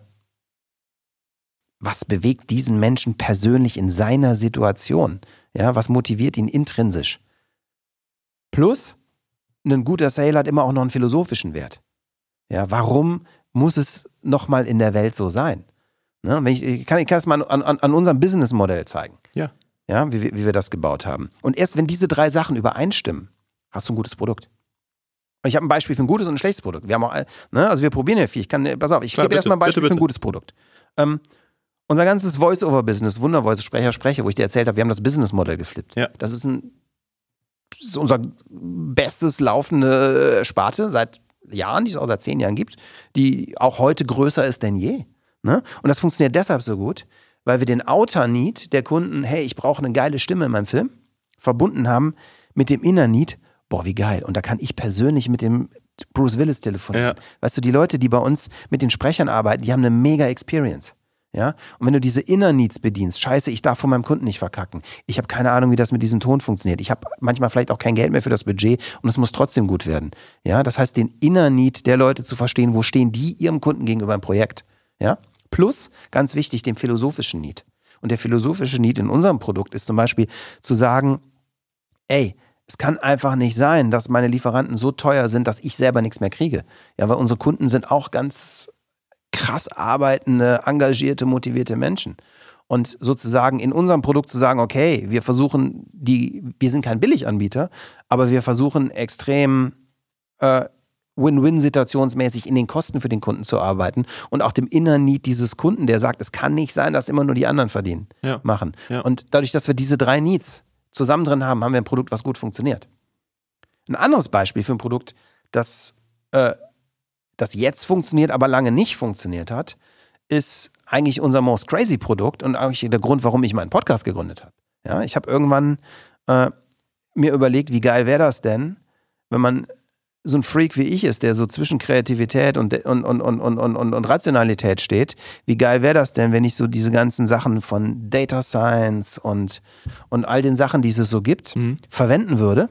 Speaker 1: was bewegt diesen Menschen persönlich in seiner Situation? Ja, was motiviert ihn intrinsisch? Plus, ein guter Sale hat immer auch noch einen philosophischen Wert. Ja, warum muss es nochmal in der Welt so sein? Ne, ich, ich, kann, ich kann es mal an, an, an unserem Businessmodell zeigen.
Speaker 3: Ja.
Speaker 1: Ja, wie, wir- wie wir das gebaut haben. Und erst wenn diese drei Sachen übereinstimmen, hast du ein gutes Produkt. Und ich habe ein Beispiel für ein gutes und ein schlechtes Produkt. Wir haben auch, äh, ne, also wir probieren ja viel. Ich kann, äh, pass auf, ich
Speaker 3: Klar,
Speaker 1: gebe
Speaker 3: bitte,
Speaker 1: erstmal ein Beispiel
Speaker 3: bitte,
Speaker 1: für ein
Speaker 3: bitte.
Speaker 1: gutes Produkt. Ähm, unser ganzes Voice-Over-Business, Wundervoice, Sprecher, Sprecher, wo ich dir erzählt habe, wir haben das Businessmodell geflippt.
Speaker 3: Ja.
Speaker 1: Das ist ein das ist unser bestes laufende Sparte seit Jahren, die es auch seit zehn Jahren gibt, die auch heute größer ist denn je. Ne? Und das funktioniert deshalb so gut, weil wir den Outer-Need der Kunden, hey, ich brauche eine geile Stimme in meinem Film, verbunden haben mit dem Inner-Need, boah, wie geil. Und da kann ich persönlich mit dem Bruce Willis telefonieren.
Speaker 3: Ja.
Speaker 1: Weißt du, die Leute, die bei uns mit den Sprechern arbeiten, die haben eine mega Experience. Ja? Und wenn du diese Inner Needs bedienst, scheiße, ich darf von meinem Kunden nicht verkacken. Ich habe keine Ahnung, wie das mit diesem Ton funktioniert. Ich habe manchmal vielleicht auch kein Geld mehr für das Budget und es muss trotzdem gut werden. Ja? Das heißt, den Inner Need der Leute zu verstehen, wo stehen die ihrem Kunden gegenüber im Projekt. Ja? Plus, ganz wichtig, den philosophischen Need. Und der philosophische Need in unserem Produkt ist zum Beispiel zu sagen, ey, es kann einfach nicht sein, dass meine Lieferanten so teuer sind, dass ich selber nichts mehr kriege. Ja, weil unsere Kunden sind auch ganz krass arbeitende, engagierte, motivierte Menschen. Und sozusagen in unserem Produkt zu sagen, okay, wir versuchen die, wir sind kein Billiganbieter, aber wir versuchen extrem äh, Win-Win-situationsmäßig in den Kosten für den Kunden zu arbeiten und auch dem Inner Need dieses Kunden, der sagt, es kann nicht sein, dass immer nur die anderen verdienen,
Speaker 3: Ja.
Speaker 1: machen.
Speaker 3: Ja.
Speaker 1: Und dadurch, dass wir diese drei Needs zusammen drin haben, haben wir ein Produkt, was gut funktioniert. Ein anderes Beispiel für ein Produkt, das, äh, das jetzt funktioniert, aber lange nicht funktioniert hat, ist eigentlich unser Most Crazy Produkt und eigentlich der Grund, warum ich meinen Podcast gegründet habe. Ja, ich habe irgendwann äh, mir überlegt, wie geil wäre das denn, wenn man so ein Freak wie ich ist, der so zwischen Kreativität und, und, und, und, und, und, und, Rationalität steht, wie geil wäre das denn, wenn ich so diese ganzen Sachen von Data Science und, und all den Sachen, die es so gibt,
Speaker 3: Mhm.
Speaker 1: verwenden würde,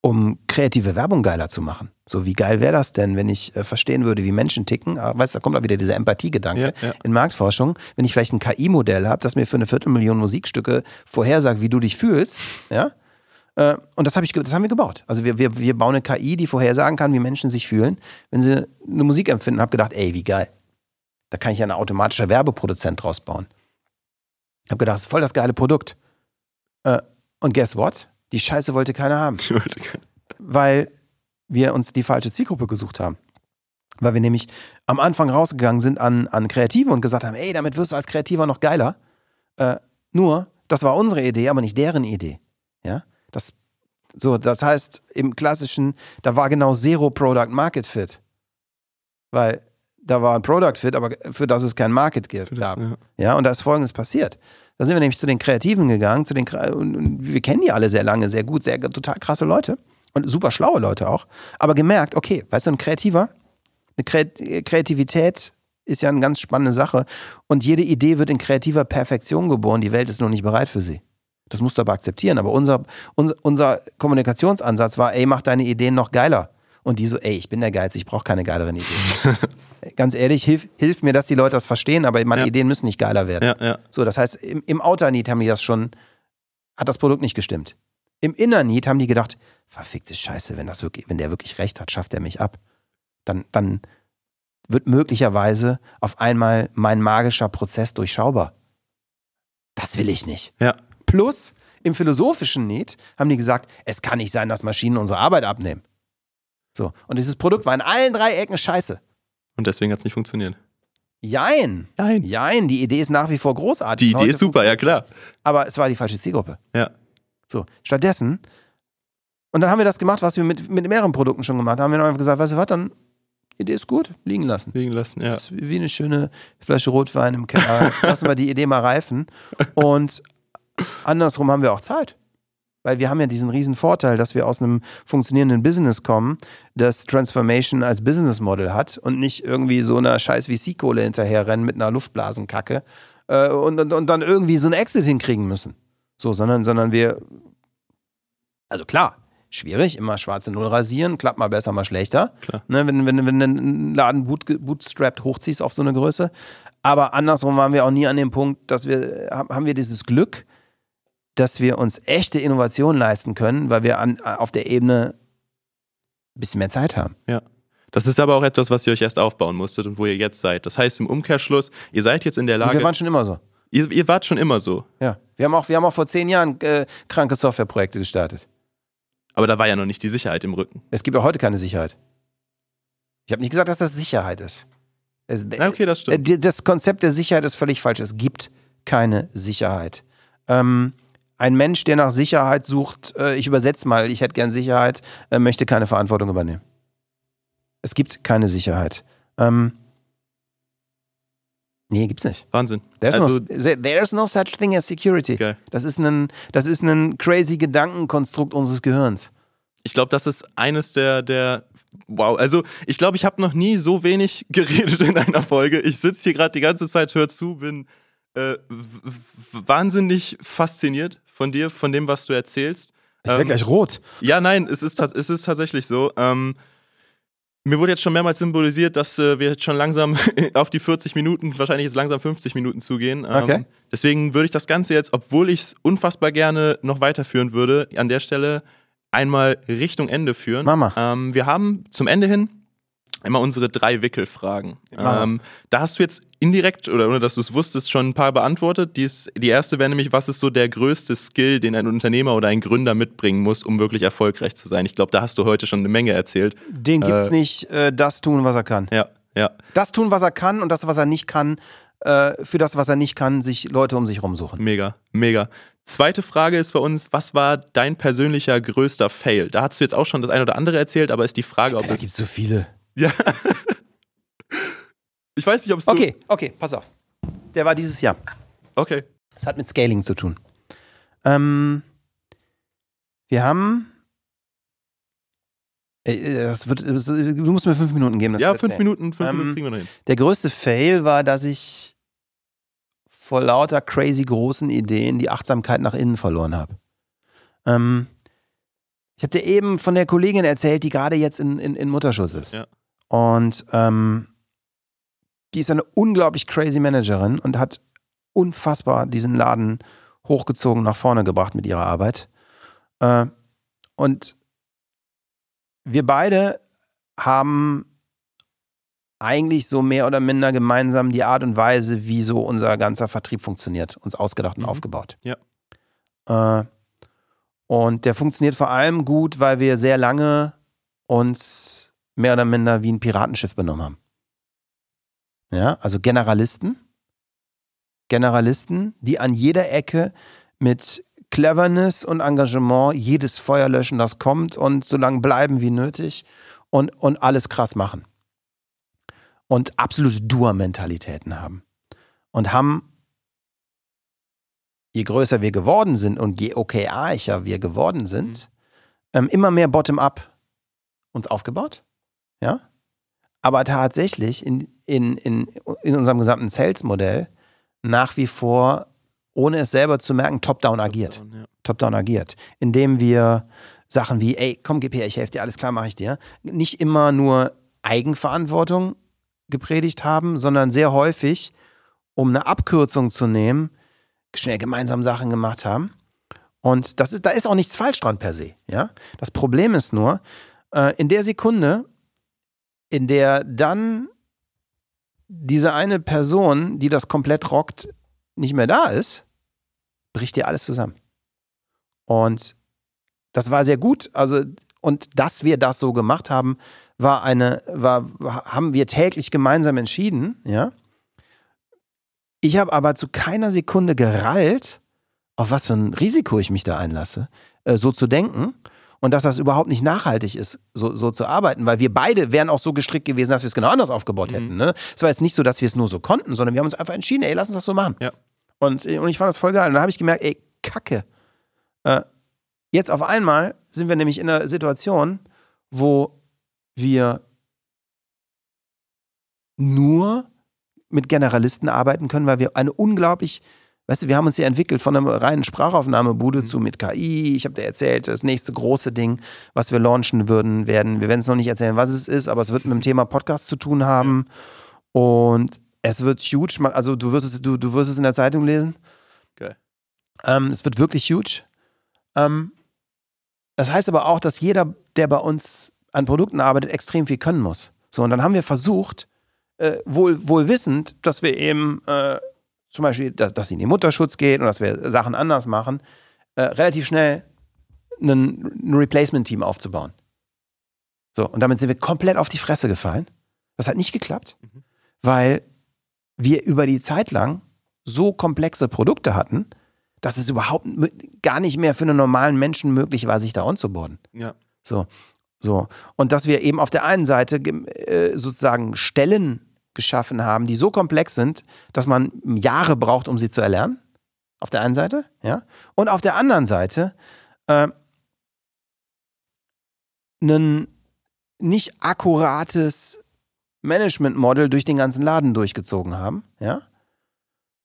Speaker 1: um kreative Werbung geiler zu machen. So, wie geil wäre das denn, wenn ich äh, verstehen würde, wie Menschen ticken? Ah, weißt du, da kommt auch wieder dieser Empathiegedanke
Speaker 3: Ja, ja.
Speaker 1: in Marktforschung. Wenn ich vielleicht ein KI-Modell habe, das mir für eine Viertelmillion Musikstücke vorhersagt, wie du dich fühlst, ja, und das, hab ich, das haben wir gebaut. Also wir, wir, wir bauen eine KI, die vorhersagen kann, wie Menschen sich fühlen, wenn sie eine Musik empfinden. Hab gedacht, ey, wie geil. Da kann ich ja ein automatischer Werbeproduzent draus bauen. Hab gedacht, das ist voll das geile Produkt. Äh, und guess what? Die Scheiße wollte keiner haben weil wir uns die falsche Zielgruppe gesucht haben. Weil wir nämlich am Anfang rausgegangen sind an, an Kreative und gesagt haben, ey, damit wirst du als Kreativer noch geiler. Äh, nur, das war unsere Idee, aber nicht deren Idee. Ja, das, so, das heißt, im klassischen, da war genau Zero Product Market Fit. Weil da war ein Product Fit, aber für das es kein Market gibt.
Speaker 3: Das,
Speaker 1: gab.
Speaker 3: ja.
Speaker 1: Ja, und da ist Folgendes passiert. Da sind wir nämlich zu den Kreativen gegangen, zu den und, wir kennen die alle sehr lange, sehr gut, sehr total krasse Leute und super schlaue Leute auch. Aber gemerkt, okay, weißt du, ein Kreativer, eine Kre Kreativität ist ja eine ganz spannende Sache und jede Idee wird in kreativer Perfektion geboren. Die Welt ist noch nicht bereit für sie. Das musst du aber akzeptieren. Aber unser, unser, unser Kommunikationsansatz war, ey, mach deine Ideen noch geiler. Und die so, ey, ich bin der Geiz, ich brauche keine geileren Ideen. Ganz ehrlich, hilf, hilf mir, dass die Leute das verstehen, aber meine
Speaker 3: Ja.
Speaker 1: Ideen müssen nicht geiler werden.
Speaker 3: Ja, ja.
Speaker 1: So, das heißt, im, im Outer Need haben die das schon, hat das Produkt nicht gestimmt. Im Inner Need haben die gedacht, verfickte Scheiße, wenn, das wirklich, wenn der wirklich recht hat, schafft er mich ab. Dann, dann wird möglicherweise auf einmal mein magischer Prozess durchschaubar. Das will ich nicht.
Speaker 3: Ja.
Speaker 1: Plus, im philosophischen Need haben die gesagt, es kann nicht sein, dass Maschinen unsere Arbeit abnehmen. So, und dieses Produkt war in allen drei Ecken scheiße.
Speaker 3: Und deswegen hat es nicht funktioniert.
Speaker 1: Jein.
Speaker 3: Nein.
Speaker 1: Jein, die Idee ist nach wie vor großartig.
Speaker 3: Die Idee
Speaker 1: heute
Speaker 3: ist super, ja klar.
Speaker 1: Aber es war die falsche Zielgruppe.
Speaker 3: Ja.
Speaker 1: So, stattdessen, und dann haben wir das gemacht, was wir mit, mit mehreren Produkten schon gemacht haben. Wir haben einfach gesagt, weißt du was, dann, Idee ist gut, liegen lassen.
Speaker 3: Liegen lassen, ja.
Speaker 1: Das ist wie eine schöne Flasche Rotwein im Keller. Lassen wir die Idee mal reifen. Und andersrum haben wir auch Zeit. Weil wir haben ja diesen riesen Vorteil, dass wir aus einem funktionierenden Business kommen, das Transformation als Business Model hat und nicht irgendwie so einer scheiß VC-Kohle hinterherrennen mit einer Luftblasenkacke äh, und, und, und dann irgendwie so einen Exit hinkriegen müssen. So, sondern, sondern wir Also klar, schwierig, immer schwarze Null rasieren, klappt mal besser, mal schlechter.
Speaker 3: Klar.
Speaker 1: Ne, wenn, wenn, wenn du einen Laden boot, bootstrapped hochziehst auf so eine Größe. Aber andersrum waren wir auch nie an dem Punkt, dass wir, haben wir dieses Glück, dass wir uns echte Innovation leisten können, weil wir an, auf der Ebene ein bisschen mehr Zeit haben.
Speaker 3: Ja. Das ist aber auch etwas, was ihr euch erst aufbauen musstet und wo ihr jetzt seid. Das heißt im Umkehrschluss, ihr seid jetzt in der
Speaker 1: Und
Speaker 3: Lage.
Speaker 1: wir waren schon immer so.
Speaker 3: Ihr, ihr wart schon immer so.
Speaker 1: Ja. Wir haben auch, wir haben auch vor zehn Jahren äh, kranke Softwareprojekte gestartet.
Speaker 3: Aber da war ja noch nicht die Sicherheit im Rücken.
Speaker 1: Es gibt auch heute keine Sicherheit. Ich habe nicht gesagt, dass das Sicherheit ist. Es,
Speaker 3: okay, das
Speaker 1: äh,
Speaker 3: stimmt.
Speaker 1: die- Das Konzept der Sicherheit ist völlig falsch. Es gibt keine Sicherheit. Ähm, ein Mensch, der nach Sicherheit sucht, äh, ich übersetze mal, ich hätte gern Sicherheit, äh, möchte keine Verantwortung übernehmen. Es gibt keine Sicherheit. Ähm, nee, gibt's nicht.
Speaker 3: Wahnsinn.
Speaker 1: There's,
Speaker 3: Also,
Speaker 1: no, there's no such thing as security.
Speaker 3: geil.
Speaker 1: Das ist ein, das ist ein crazy Gedankenkonstrukt unseres Gehirns.
Speaker 3: Ich glaube, das ist eines der, der Wow, also ich glaube, ich habe noch nie so wenig geredet in einer Folge. Ich sitze hier gerade die ganze Zeit, hör zu, bin äh, wahnsinnig fasziniert von dir, von dem, was du erzählst.
Speaker 1: Ich werde
Speaker 3: Ähm,
Speaker 1: gleich rot.
Speaker 3: Ja, nein, es ist, es ist tatsächlich so. Ähm, mir wurde jetzt schon mehrmals symbolisiert, dass äh, wir jetzt schon langsam auf die 40 Minuten, wahrscheinlich jetzt langsam 50 Minuten zugehen. Ähm,
Speaker 1: Okay.
Speaker 3: Deswegen würde ich das Ganze jetzt, obwohl ich es unfassbar gerne noch weiterführen würde, an der Stelle einmal Richtung Ende führen.
Speaker 1: Mach mal.
Speaker 3: Ähm, wir haben zum Ende hin immer unsere drei Wickelfragen.
Speaker 1: mal.
Speaker 3: Ähm, da hast du jetzt indirekt, oder ohne dass du es wusstest, schon ein paar beantwortet. Die, ist, die erste wäre nämlich, was ist so der größte Skill, den ein Unternehmer oder ein Gründer mitbringen muss, um wirklich erfolgreich zu sein? Ich glaube, da hast du heute schon eine Menge erzählt.
Speaker 1: Den gibt's
Speaker 3: Äh,
Speaker 1: nicht, äh, das tun, was er kann.
Speaker 3: Ja, ja.
Speaker 1: Das tun, was er kann und das, was er nicht kann, äh, für das, was er nicht kann, sich Leute um sich rumsuchen.
Speaker 3: Mega, mega. Zweite Frage ist bei uns, was war dein persönlicher größter Fail? Da hast du jetzt auch schon das eine oder andere erzählt, aber ist die Frage, ob
Speaker 1: Da
Speaker 3: es...
Speaker 1: gibt's so viele.
Speaker 3: Ja. ich weiß nicht, ob es...
Speaker 1: Okay, okay, pass auf. Der war dieses Jahr.
Speaker 3: Okay.
Speaker 1: Das hat mit Scaling zu tun. Ähm, wir haben. Äh, Das wird, das- du musst mir fünf Minuten geben. Das
Speaker 3: Ja,
Speaker 1: zu
Speaker 3: fünf
Speaker 1: erzählen.
Speaker 3: Minuten, fünf
Speaker 1: Ähm,
Speaker 3: Minuten kriegen wir noch hin.
Speaker 1: Der größte Fail war, dass ich vor lauter crazy großen Ideen die Achtsamkeit nach innen verloren habe. Ähm, ich habe dir eben von der Kollegin erzählt, die gerade jetzt in, in, in Mutterschutz ist.
Speaker 3: Ja.
Speaker 1: Und ähm, die ist eine unglaublich crazy Managerin und hat unfassbar diesen Laden hochgezogen nach vorne gebracht mit ihrer Arbeit. Äh, und wir beide haben eigentlich so mehr oder minder gemeinsam die Art und Weise, wie so unser ganzer Vertrieb funktioniert, uns ausgedacht und
Speaker 3: Mhm.
Speaker 1: aufgebaut.
Speaker 3: Ja.
Speaker 1: Äh, und der funktioniert vor allem gut, weil wir sehr lange uns mehr oder minder wie ein Piratenschiff benommen haben. Ja, also Generalisten. Generalisten, die an jeder Ecke mit Cleverness und Engagement jedes Feuer löschen, das kommt und so lange bleiben wie nötig und, und alles krass machen. Und absolute Dur-Mentalitäten haben. Und haben, je größer wir geworden sind und je OKRicher wir geworden sind, ähm, immer mehr Bottom-up uns aufgebaut. Ja. Aber tatsächlich in, in, in, in unserem gesamten Sales-Modell nach wie vor, ohne es selber zu merken, top-down agiert
Speaker 3: Ja.
Speaker 1: top-down agiert, indem wir Sachen wie, ey, komm, gib her, ich helfe dir, alles klar, mache ich dir, nicht immer nur Eigenverantwortung gepredigt haben, sondern sehr häufig, um eine Abkürzung zu nehmen, schnell gemeinsam Sachen gemacht haben. Und das ist, da ist auch nichts falsch dran per se. Ja? Das Problem ist nur, äh, in der Sekunde, in der dann diese eine Person, die das komplett rockt, nicht mehr da ist, bricht dir alles zusammen. Und das war sehr gut. Also, und dass wir das so gemacht haben, war eine, war, haben wir täglich gemeinsam entschieden, ja. Ich habe aber zu keiner Sekunde gerallt, auf was für ein Risiko ich mich da einlasse, äh, so zu denken. Und dass das überhaupt nicht nachhaltig ist, so, so zu arbeiten, weil wir beide wären auch so gestrickt gewesen, dass wir es genau anders aufgebaut
Speaker 3: Mhm.
Speaker 1: hätten. Ne? Es war jetzt nicht so, dass wir es nur so konnten, sondern wir haben uns einfach entschieden, ey, lass uns das so machen.
Speaker 3: Ja.
Speaker 1: Und, äh, und ich fand das voll geil. Und dann habe ich gemerkt, ey, Kacke. Äh, jetzt auf einmal sind wir nämlich in einer Situation, wo wir nur mit Generalisten arbeiten können, weil wir eine unglaublich Weißt du, wir haben uns hier entwickelt von einer reinen Sprachaufnahmebude
Speaker 3: Mhm.
Speaker 1: zu mit KI. Ich habe dir erzählt, das nächste große Ding, was wir launchen würden, werden. Wir werden es noch nicht erzählen, was es ist, aber es wird mit dem Thema Podcast zu tun haben. Und es wird huge. Also du wirst es, du, du wirst es in der Zeitung lesen.
Speaker 3: Geil.
Speaker 1: Ähm, es wird wirklich huge. Ähm, das heißt aber auch, dass jeder, der bei uns an Produkten arbeitet, extrem viel können muss. So, und dann haben wir versucht, äh, wohl, wohl wissend, dass wir eben äh, zum Beispiel, dass, dass sie in den Mutterschutz geht und dass wir Sachen anders machen, äh, relativ schnell ein Replacement-Team aufzubauen. So, und damit sind wir komplett auf die Fresse gefallen. Das hat nicht geklappt, weil wir über die Zeit lang so komplexe Produkte hatten, dass es überhaupt gar nicht mehr für einen normalen Menschen möglich war, sich da onzuboarden.
Speaker 3: Ja.
Speaker 1: So, so. Und dass wir eben auf der einen Seite äh, sozusagen Stellen geschaffen haben, die so komplex sind, dass man Jahre braucht, um sie zu erlernen. Auf der einen Seite, ja. Und auf der anderen Seite äh, ein nicht akkurates Management-Model durch den ganzen Laden durchgezogen haben, ja.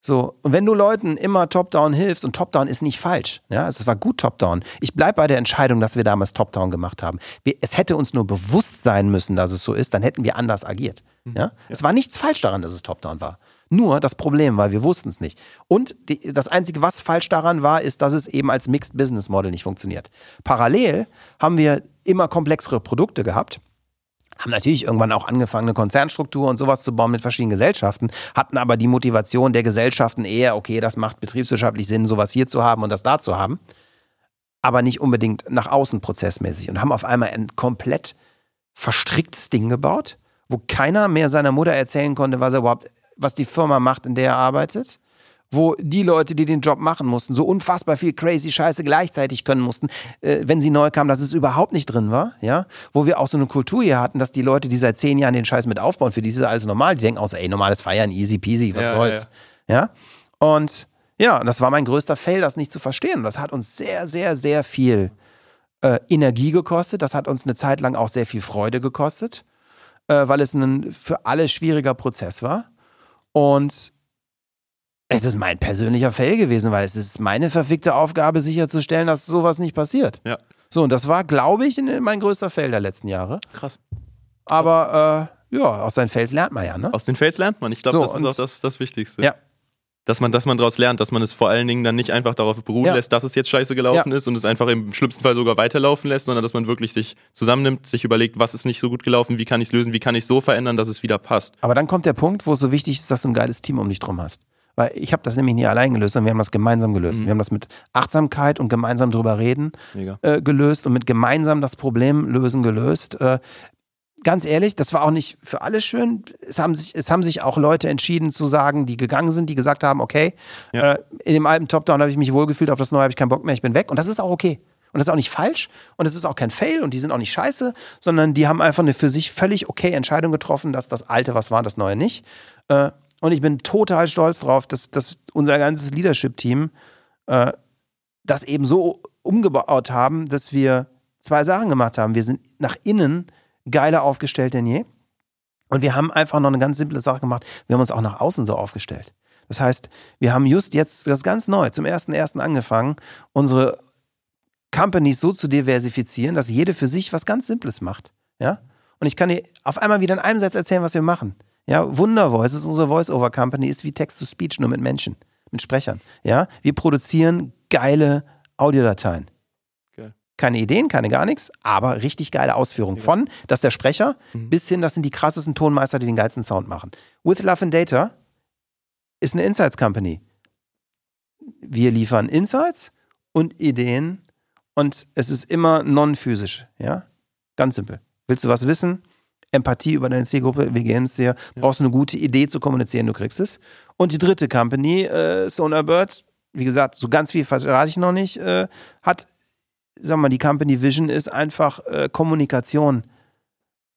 Speaker 1: So, und wenn du Leuten immer Top-Down hilfst, und Top-Down ist nicht falsch, ja, es war gut Top-Down. Ich bleibe bei der Entscheidung, dass wir damals Top-Down gemacht haben. Wir, es hätte uns nur bewusst sein müssen, dass es so ist, dann hätten wir anders agiert. Ja? Es war nichts falsch daran, dass es Top-Down war. Nur das Problem war, wir wussten es nicht. Und die, das Einzige, was falsch daran war, ist, dass es eben als Mixed Business Model nicht funktioniert. Parallel haben wir immer komplexere Produkte gehabt haben natürlich irgendwann auch angefangen, eine Konzernstruktur und sowas zu bauen mit verschiedenen Gesellschaften, hatten aber die Motivation der Gesellschaften eher, okay, das macht betriebswirtschaftlich Sinn, sowas hier zu haben und das da zu haben, aber nicht unbedingt nach außen prozessmäßig und haben auf einmal ein komplett verstricktes Ding gebaut, wo keiner mehr seiner Mutter erzählen konnte, was er überhaupt, was die Firma macht, in der er arbeitet wo die Leute, die den Job machen mussten, so unfassbar viel crazy Scheiße gleichzeitig können mussten, äh, wenn sie neu kamen, dass es überhaupt nicht drin war, ja, wo wir auch so eine Kultur hier hatten, dass die Leute, die seit zehn Jahren den Scheiß mit aufbauen, für die ist es alles normal, die denken auch so, ey, normales Feiern, easy peasy, was
Speaker 3: Ja,
Speaker 1: soll's, ja. Und ja, das war mein größter Fail, das nicht zu verstehen. Und das hat uns sehr, sehr, sehr viel äh, Energie gekostet, das hat uns eine Zeit lang auch sehr viel Freude gekostet, äh, weil es ein für alle schwieriger Prozess war. Und es ist mein persönlicher Fail gewesen, weil es ist meine verfickte Aufgabe, sicherzustellen, dass sowas nicht passiert.
Speaker 3: Ja.
Speaker 1: So, und das war, glaube ich, in- mein größter Fail der letzten Jahre.
Speaker 3: Krass.
Speaker 1: Aber äh, ja, aus seinen Fails lernt man ja, ne?
Speaker 3: Aus den Fails lernt man. Ich glaube,
Speaker 1: So,
Speaker 3: das ist auch das, das Wichtigste.
Speaker 1: Ja.
Speaker 3: Dass man, dass man daraus lernt, dass man es vor allen Dingen dann nicht einfach darauf beruhen
Speaker 1: Ja.
Speaker 3: lässt, dass es jetzt scheiße gelaufen ist und es einfach im schlimmsten Fall sogar weiterlaufen lässt, sondern dass man wirklich sich zusammennimmt, sich überlegt, was ist nicht so gut gelaufen, wie kann ich es lösen, wie kann ich es so verändern, dass es wieder passt.
Speaker 1: Aber dann kommt der Punkt, wo es so wichtig ist, dass du ein geiles Team um dich drum hast. Weil ich habe das nämlich nie allein gelöst, sondern wir haben das gemeinsam gelöst.
Speaker 3: Mhm.
Speaker 1: Wir haben das mit Achtsamkeit und gemeinsam drüber reden äh, gelöst und mit gemeinsam das Problem lösen gelöst. Äh, ganz ehrlich, das war auch nicht für alle schön. Es haben sich, es haben sich auch Leute entschieden zu sagen, die gegangen sind, die gesagt haben, okay,
Speaker 3: Ja.
Speaker 1: äh, in dem alten Top-Down habe ich mich wohlgefühlt, auf das neue habe ich keinen Bock mehr, ich bin weg. Und das ist auch okay. Und das ist auch nicht falsch und es ist auch kein Fail und die sind auch nicht scheiße, sondern die haben einfach eine für sich völlig okay Entscheidung getroffen, dass das Alte was war, das Neue nicht. Äh, und ich bin total stolz drauf, dass, dass unser ganzes Leadership-Team äh, das eben so umgebaut haben, dass wir zwei Sachen gemacht haben. Wir sind nach innen geiler aufgestellt denn je. Und wir haben einfach noch eine ganz simple Sache gemacht. Wir haben uns auch nach außen so aufgestellt. Das heißt, wir haben just jetzt das ganz neu, zum ersten ersten angefangen, unsere Companies so zu diversifizieren, dass jede für sich was ganz Simples macht. Ja? Und ich kann dir auf einmal wieder in einem Satz erzählen, was wir machen. Ja, Wundervoice ist unsere Voice-Over-Company, ist wie Text-to-Speech, nur mit Menschen, mit Sprechern. Ja, wir produzieren geile Audiodateien.
Speaker 3: Geil.
Speaker 1: Keine Ideen, keine gar nichts, aber richtig geile Ausführungen. Von, dass der Sprecher, bis hin, das sind die krassesten Tonmeister, die den geilsten Sound machen. With Love and Data ist eine Insights Company. Wir liefern Insights und Ideen und es ist immer non-physisch, ja? Ganz simpel. Willst du was wissen? Empathie über deine Zielgruppe, wir geben es dir. Brauchst du eine gute Idee zu kommunizieren, du kriegst es. Und die dritte Company, äh, Sonar Birds, wie gesagt, so ganz viel verrate ich noch nicht, äh, hat, sagen wir mal, die Company Vision ist einfach äh, Kommunikation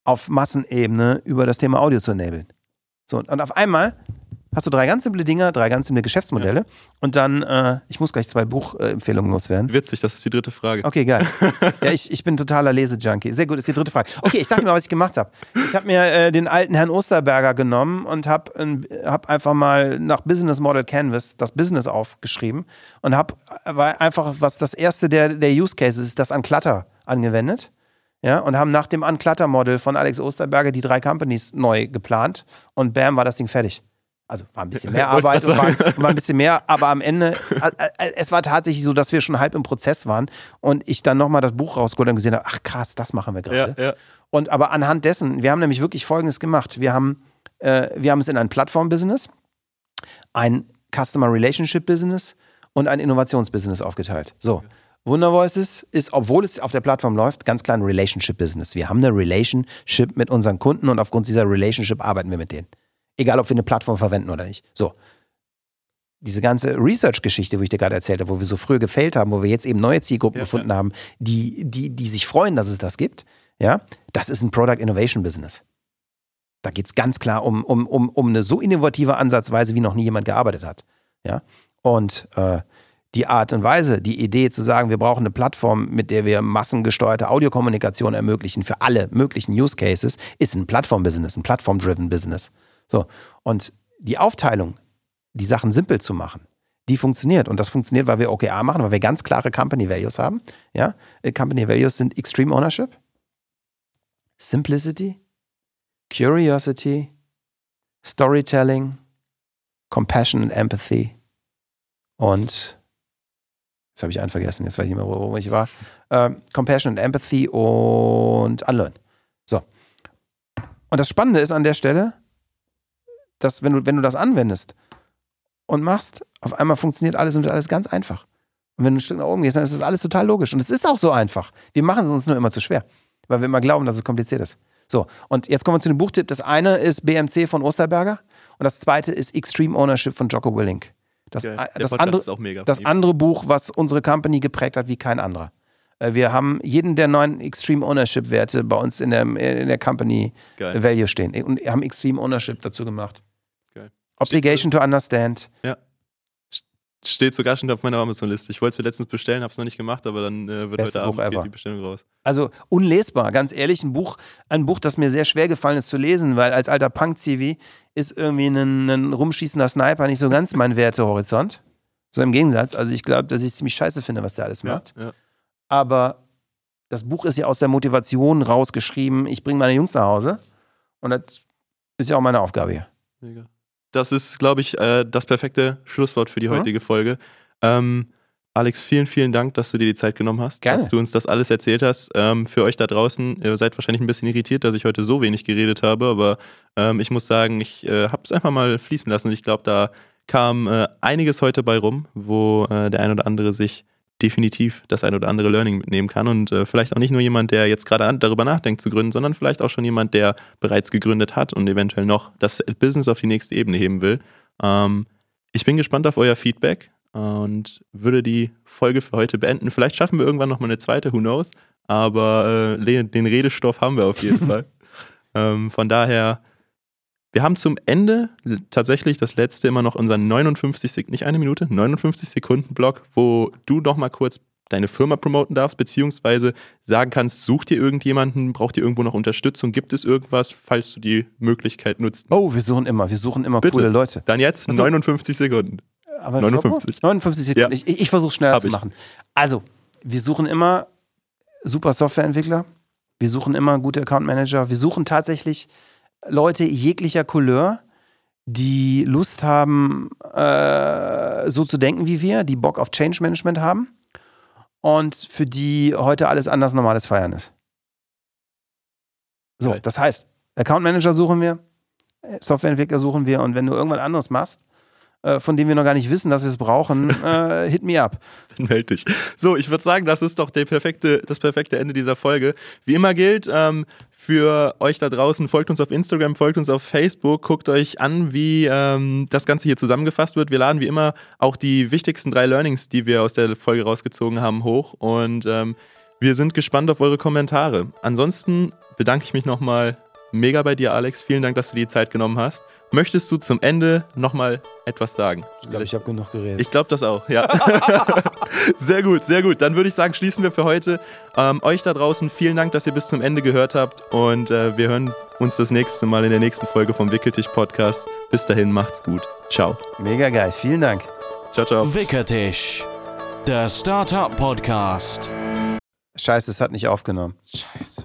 Speaker 1: auf Massenebene über das Thema Audio zu enablen. So, und auf einmal hast du drei ganz simple Dinge, drei ganz simple Geschäftsmodelle und dann, äh, ich muss gleich zwei Buchempfehlungen loswerden.
Speaker 3: Witzig, das ist die dritte Frage.
Speaker 1: Okay, geil. ja, ich, ich bin totaler Lesejunkie. Sehr gut, ist die dritte Frage. Okay, ich sag dir mal, was ich gemacht habe. Ich habe mir äh, den alten Herrn Osterberger genommen und habe hab einfach mal nach Business Model Canvas das Business aufgeschrieben und habe einfach, was das erste der, der Use Cases ist, das an Clutter angewendet ja, und haben nach dem Unclutter-Model von Alex Osterberger die drei Companies neu geplant und bam, war das Ding fertig. Also war ein bisschen mehr Arbeit war, war, ein bisschen mehr, aber am Ende, es war tatsächlich so, dass wir schon halb im Prozess waren und ich dann nochmal das Buch rausgeholt und gesehen habe, ach krass, das machen wir gerade. Ja, ja. Und aber anhand dessen, wir haben nämlich wirklich Folgendes gemacht. Wir haben, äh, wir haben es in ein Plattform-Business, ein Customer Relationship Business und ein Innovationsbusiness aufgeteilt. So. Wundervoices ist, obwohl es auf der Plattform läuft, ganz klar ein Relationship-Business. Wir haben eine Relationship mit unseren Kunden und aufgrund dieser Relationship arbeiten wir mit denen. Egal, ob wir eine Plattform verwenden oder nicht. So. Diese ganze Research-Geschichte, wo ich dir gerade erzählt habe, wo wir so früh gefailt haben, wo wir jetzt eben neue Zielgruppen ja, gefunden ja. haben, die, die, die sich freuen, dass es das gibt, ja, das ist ein Product Innovation Business. Da geht es ganz klar um, um, um, um eine so innovative Ansatzweise, wie noch nie jemand gearbeitet hat. Ja. Und äh, die Art und Weise, die Idee zu sagen, wir brauchen eine Plattform, mit der wir massengesteuerte Audiokommunikation ermöglichen für alle möglichen Use Cases, ist ein Plattform-Business, ein Plattform-driven Business. So. Und die Aufteilung, die Sachen simpel zu machen, die funktioniert. Und das funktioniert, weil wir OKR machen, weil wir ganz klare Company Values haben. Ja? Äh, Company Values sind Extreme Ownership, Simplicity, Curiosity, Storytelling, Compassion and Empathy und Jetzt habe ich einen vergessen, jetzt weiß ich nicht mehr, wo, wo ich war. Ähm, Compassion and Empathy und Unlearn. So. Und das Spannende ist an der Stelle, dass wenn du, wenn du das anwendest und machst, auf einmal funktioniert alles und wird alles ganz einfach. Und wenn du ein Stück nach oben gehst, dann ist das alles total logisch. Und es ist auch so einfach. Wir machen es uns nur immer zu schwer, weil wir immer glauben, dass es kompliziert ist. So, und jetzt kommen wir zu dem Buchtipp. Das eine ist BMC von Osterberger und das zweite ist Extreme Ownership von Jocko Willink. Das, okay. das, andere, das andere Buch, was unsere Company geprägt hat wie kein anderer. Äh, wir haben jeden der neuen Extreme Ownership Werte bei uns in der, in der Company Geil. Value stehen und haben Extreme Ownership dazu gemacht. Obligation to understand.
Speaker 3: Ja. Steht sogar schon auf meiner Amazon-Liste. Ich wollte es mir letztens bestellen, habe es noch nicht gemacht, aber dann äh, wird Beste heute Abend die Bestellung raus.
Speaker 1: Also unlesbar, ganz ehrlich, ein Buch, ein Buch, das mir sehr schwer gefallen ist zu lesen, weil als alter Punk-Zivi ist irgendwie ein, ein rumschießender Sniper nicht so ganz mein Wertehorizont. So im Gegensatz. Also ich glaube, dass ich ziemlich scheiße finde, was der alles macht. Ja, ja. Aber das Buch ist ja aus der Motivation rausgeschrieben, ich bringe meine Jungs nach Hause. Und das ist ja auch meine Aufgabe hier. Mega
Speaker 3: das ist, glaube ich, äh, das perfekte Schlusswort für die mhm. heutige Folge. Ähm, Alex, vielen, vielen Dank, dass du dir die Zeit genommen hast, Gerne. dass du uns das alles erzählt hast. Ähm, für euch da draußen, ihr seid wahrscheinlich ein bisschen irritiert, dass ich heute so wenig geredet habe, aber ähm, ich muss sagen, ich äh, habe es einfach mal fließen lassen und ich glaube, da kam äh, einiges heute bei rum, wo äh, der ein oder andere sich definitiv das ein oder andere Learning mitnehmen kann und äh, vielleicht auch nicht nur jemand, der jetzt gerade darüber nachdenkt zu gründen, sondern vielleicht auch schon jemand, der bereits gegründet hat und eventuell noch das Business auf die nächste Ebene heben will. Ähm, ich bin gespannt auf euer Feedback und würde die Folge für heute beenden. Vielleicht schaffen wir irgendwann nochmal eine zweite, who knows, aber äh, den Redestoff haben wir auf jeden Fall. Ähm, von daher wir haben zum Ende tatsächlich das letzte immer noch unseren 59, nicht eine Minute, 59 Sekunden Block, wo du noch mal kurz deine Firma promoten darfst, beziehungsweise sagen kannst, such dir irgendjemanden, braucht ihr irgendwo noch Unterstützung, gibt es irgendwas, falls du die Möglichkeit nutzt.
Speaker 1: Oh, wir suchen immer, wir suchen immer Bitte. coole Leute.
Speaker 3: Dann jetzt also, 59 Sekunden.
Speaker 1: Aber 59. 59 Sekunden. Ja. Ich, ich versuche schneller Hab zu machen. Also, wir suchen immer super Softwareentwickler, wir suchen immer gute Account Manager, wir suchen tatsächlich Leute jeglicher Couleur, die Lust haben, äh, so zu denken wie wir, die Bock auf Change Management haben und für die heute alles anders normales Feiern ist. So, das heißt, Account Manager suchen wir, Softwareentwickler suchen wir und wenn du irgendwas anderes machst, von dem wir noch gar nicht wissen, dass wir es brauchen, äh, hit me up.
Speaker 3: Dann melde dich. So, ich würde sagen, das ist doch der perfekte, das perfekte Ende dieser Folge. Wie immer gilt, ähm, für euch da draußen, folgt uns auf Instagram, folgt uns auf Facebook, guckt euch an, wie ähm, das Ganze hier zusammengefasst wird. Wir laden wie immer auch die wichtigsten drei Learnings, die wir aus der Folge rausgezogen haben, hoch und ähm, wir sind gespannt auf eure Kommentare. Ansonsten bedanke ich mich nochmal mega bei dir, Alex. Vielen Dank, dass du dir die Zeit genommen hast. Möchtest du zum Ende nochmal etwas sagen?
Speaker 1: Ich glaube, ich habe genug geredet.
Speaker 3: Ich glaube das auch, ja. sehr gut, sehr gut. Dann würde ich sagen, schließen wir für heute. Ähm, euch da draußen vielen Dank, dass ihr bis zum Ende gehört habt und äh, wir hören uns das nächste Mal in der nächsten Folge vom Wickeltisch Podcast. Bis dahin, macht's gut. Ciao.
Speaker 1: Mega geil. Vielen Dank.
Speaker 3: Ciao, ciao.
Speaker 2: Wickertisch, der Startup Podcast.
Speaker 1: Scheiße, es hat nicht aufgenommen.
Speaker 3: Scheiße.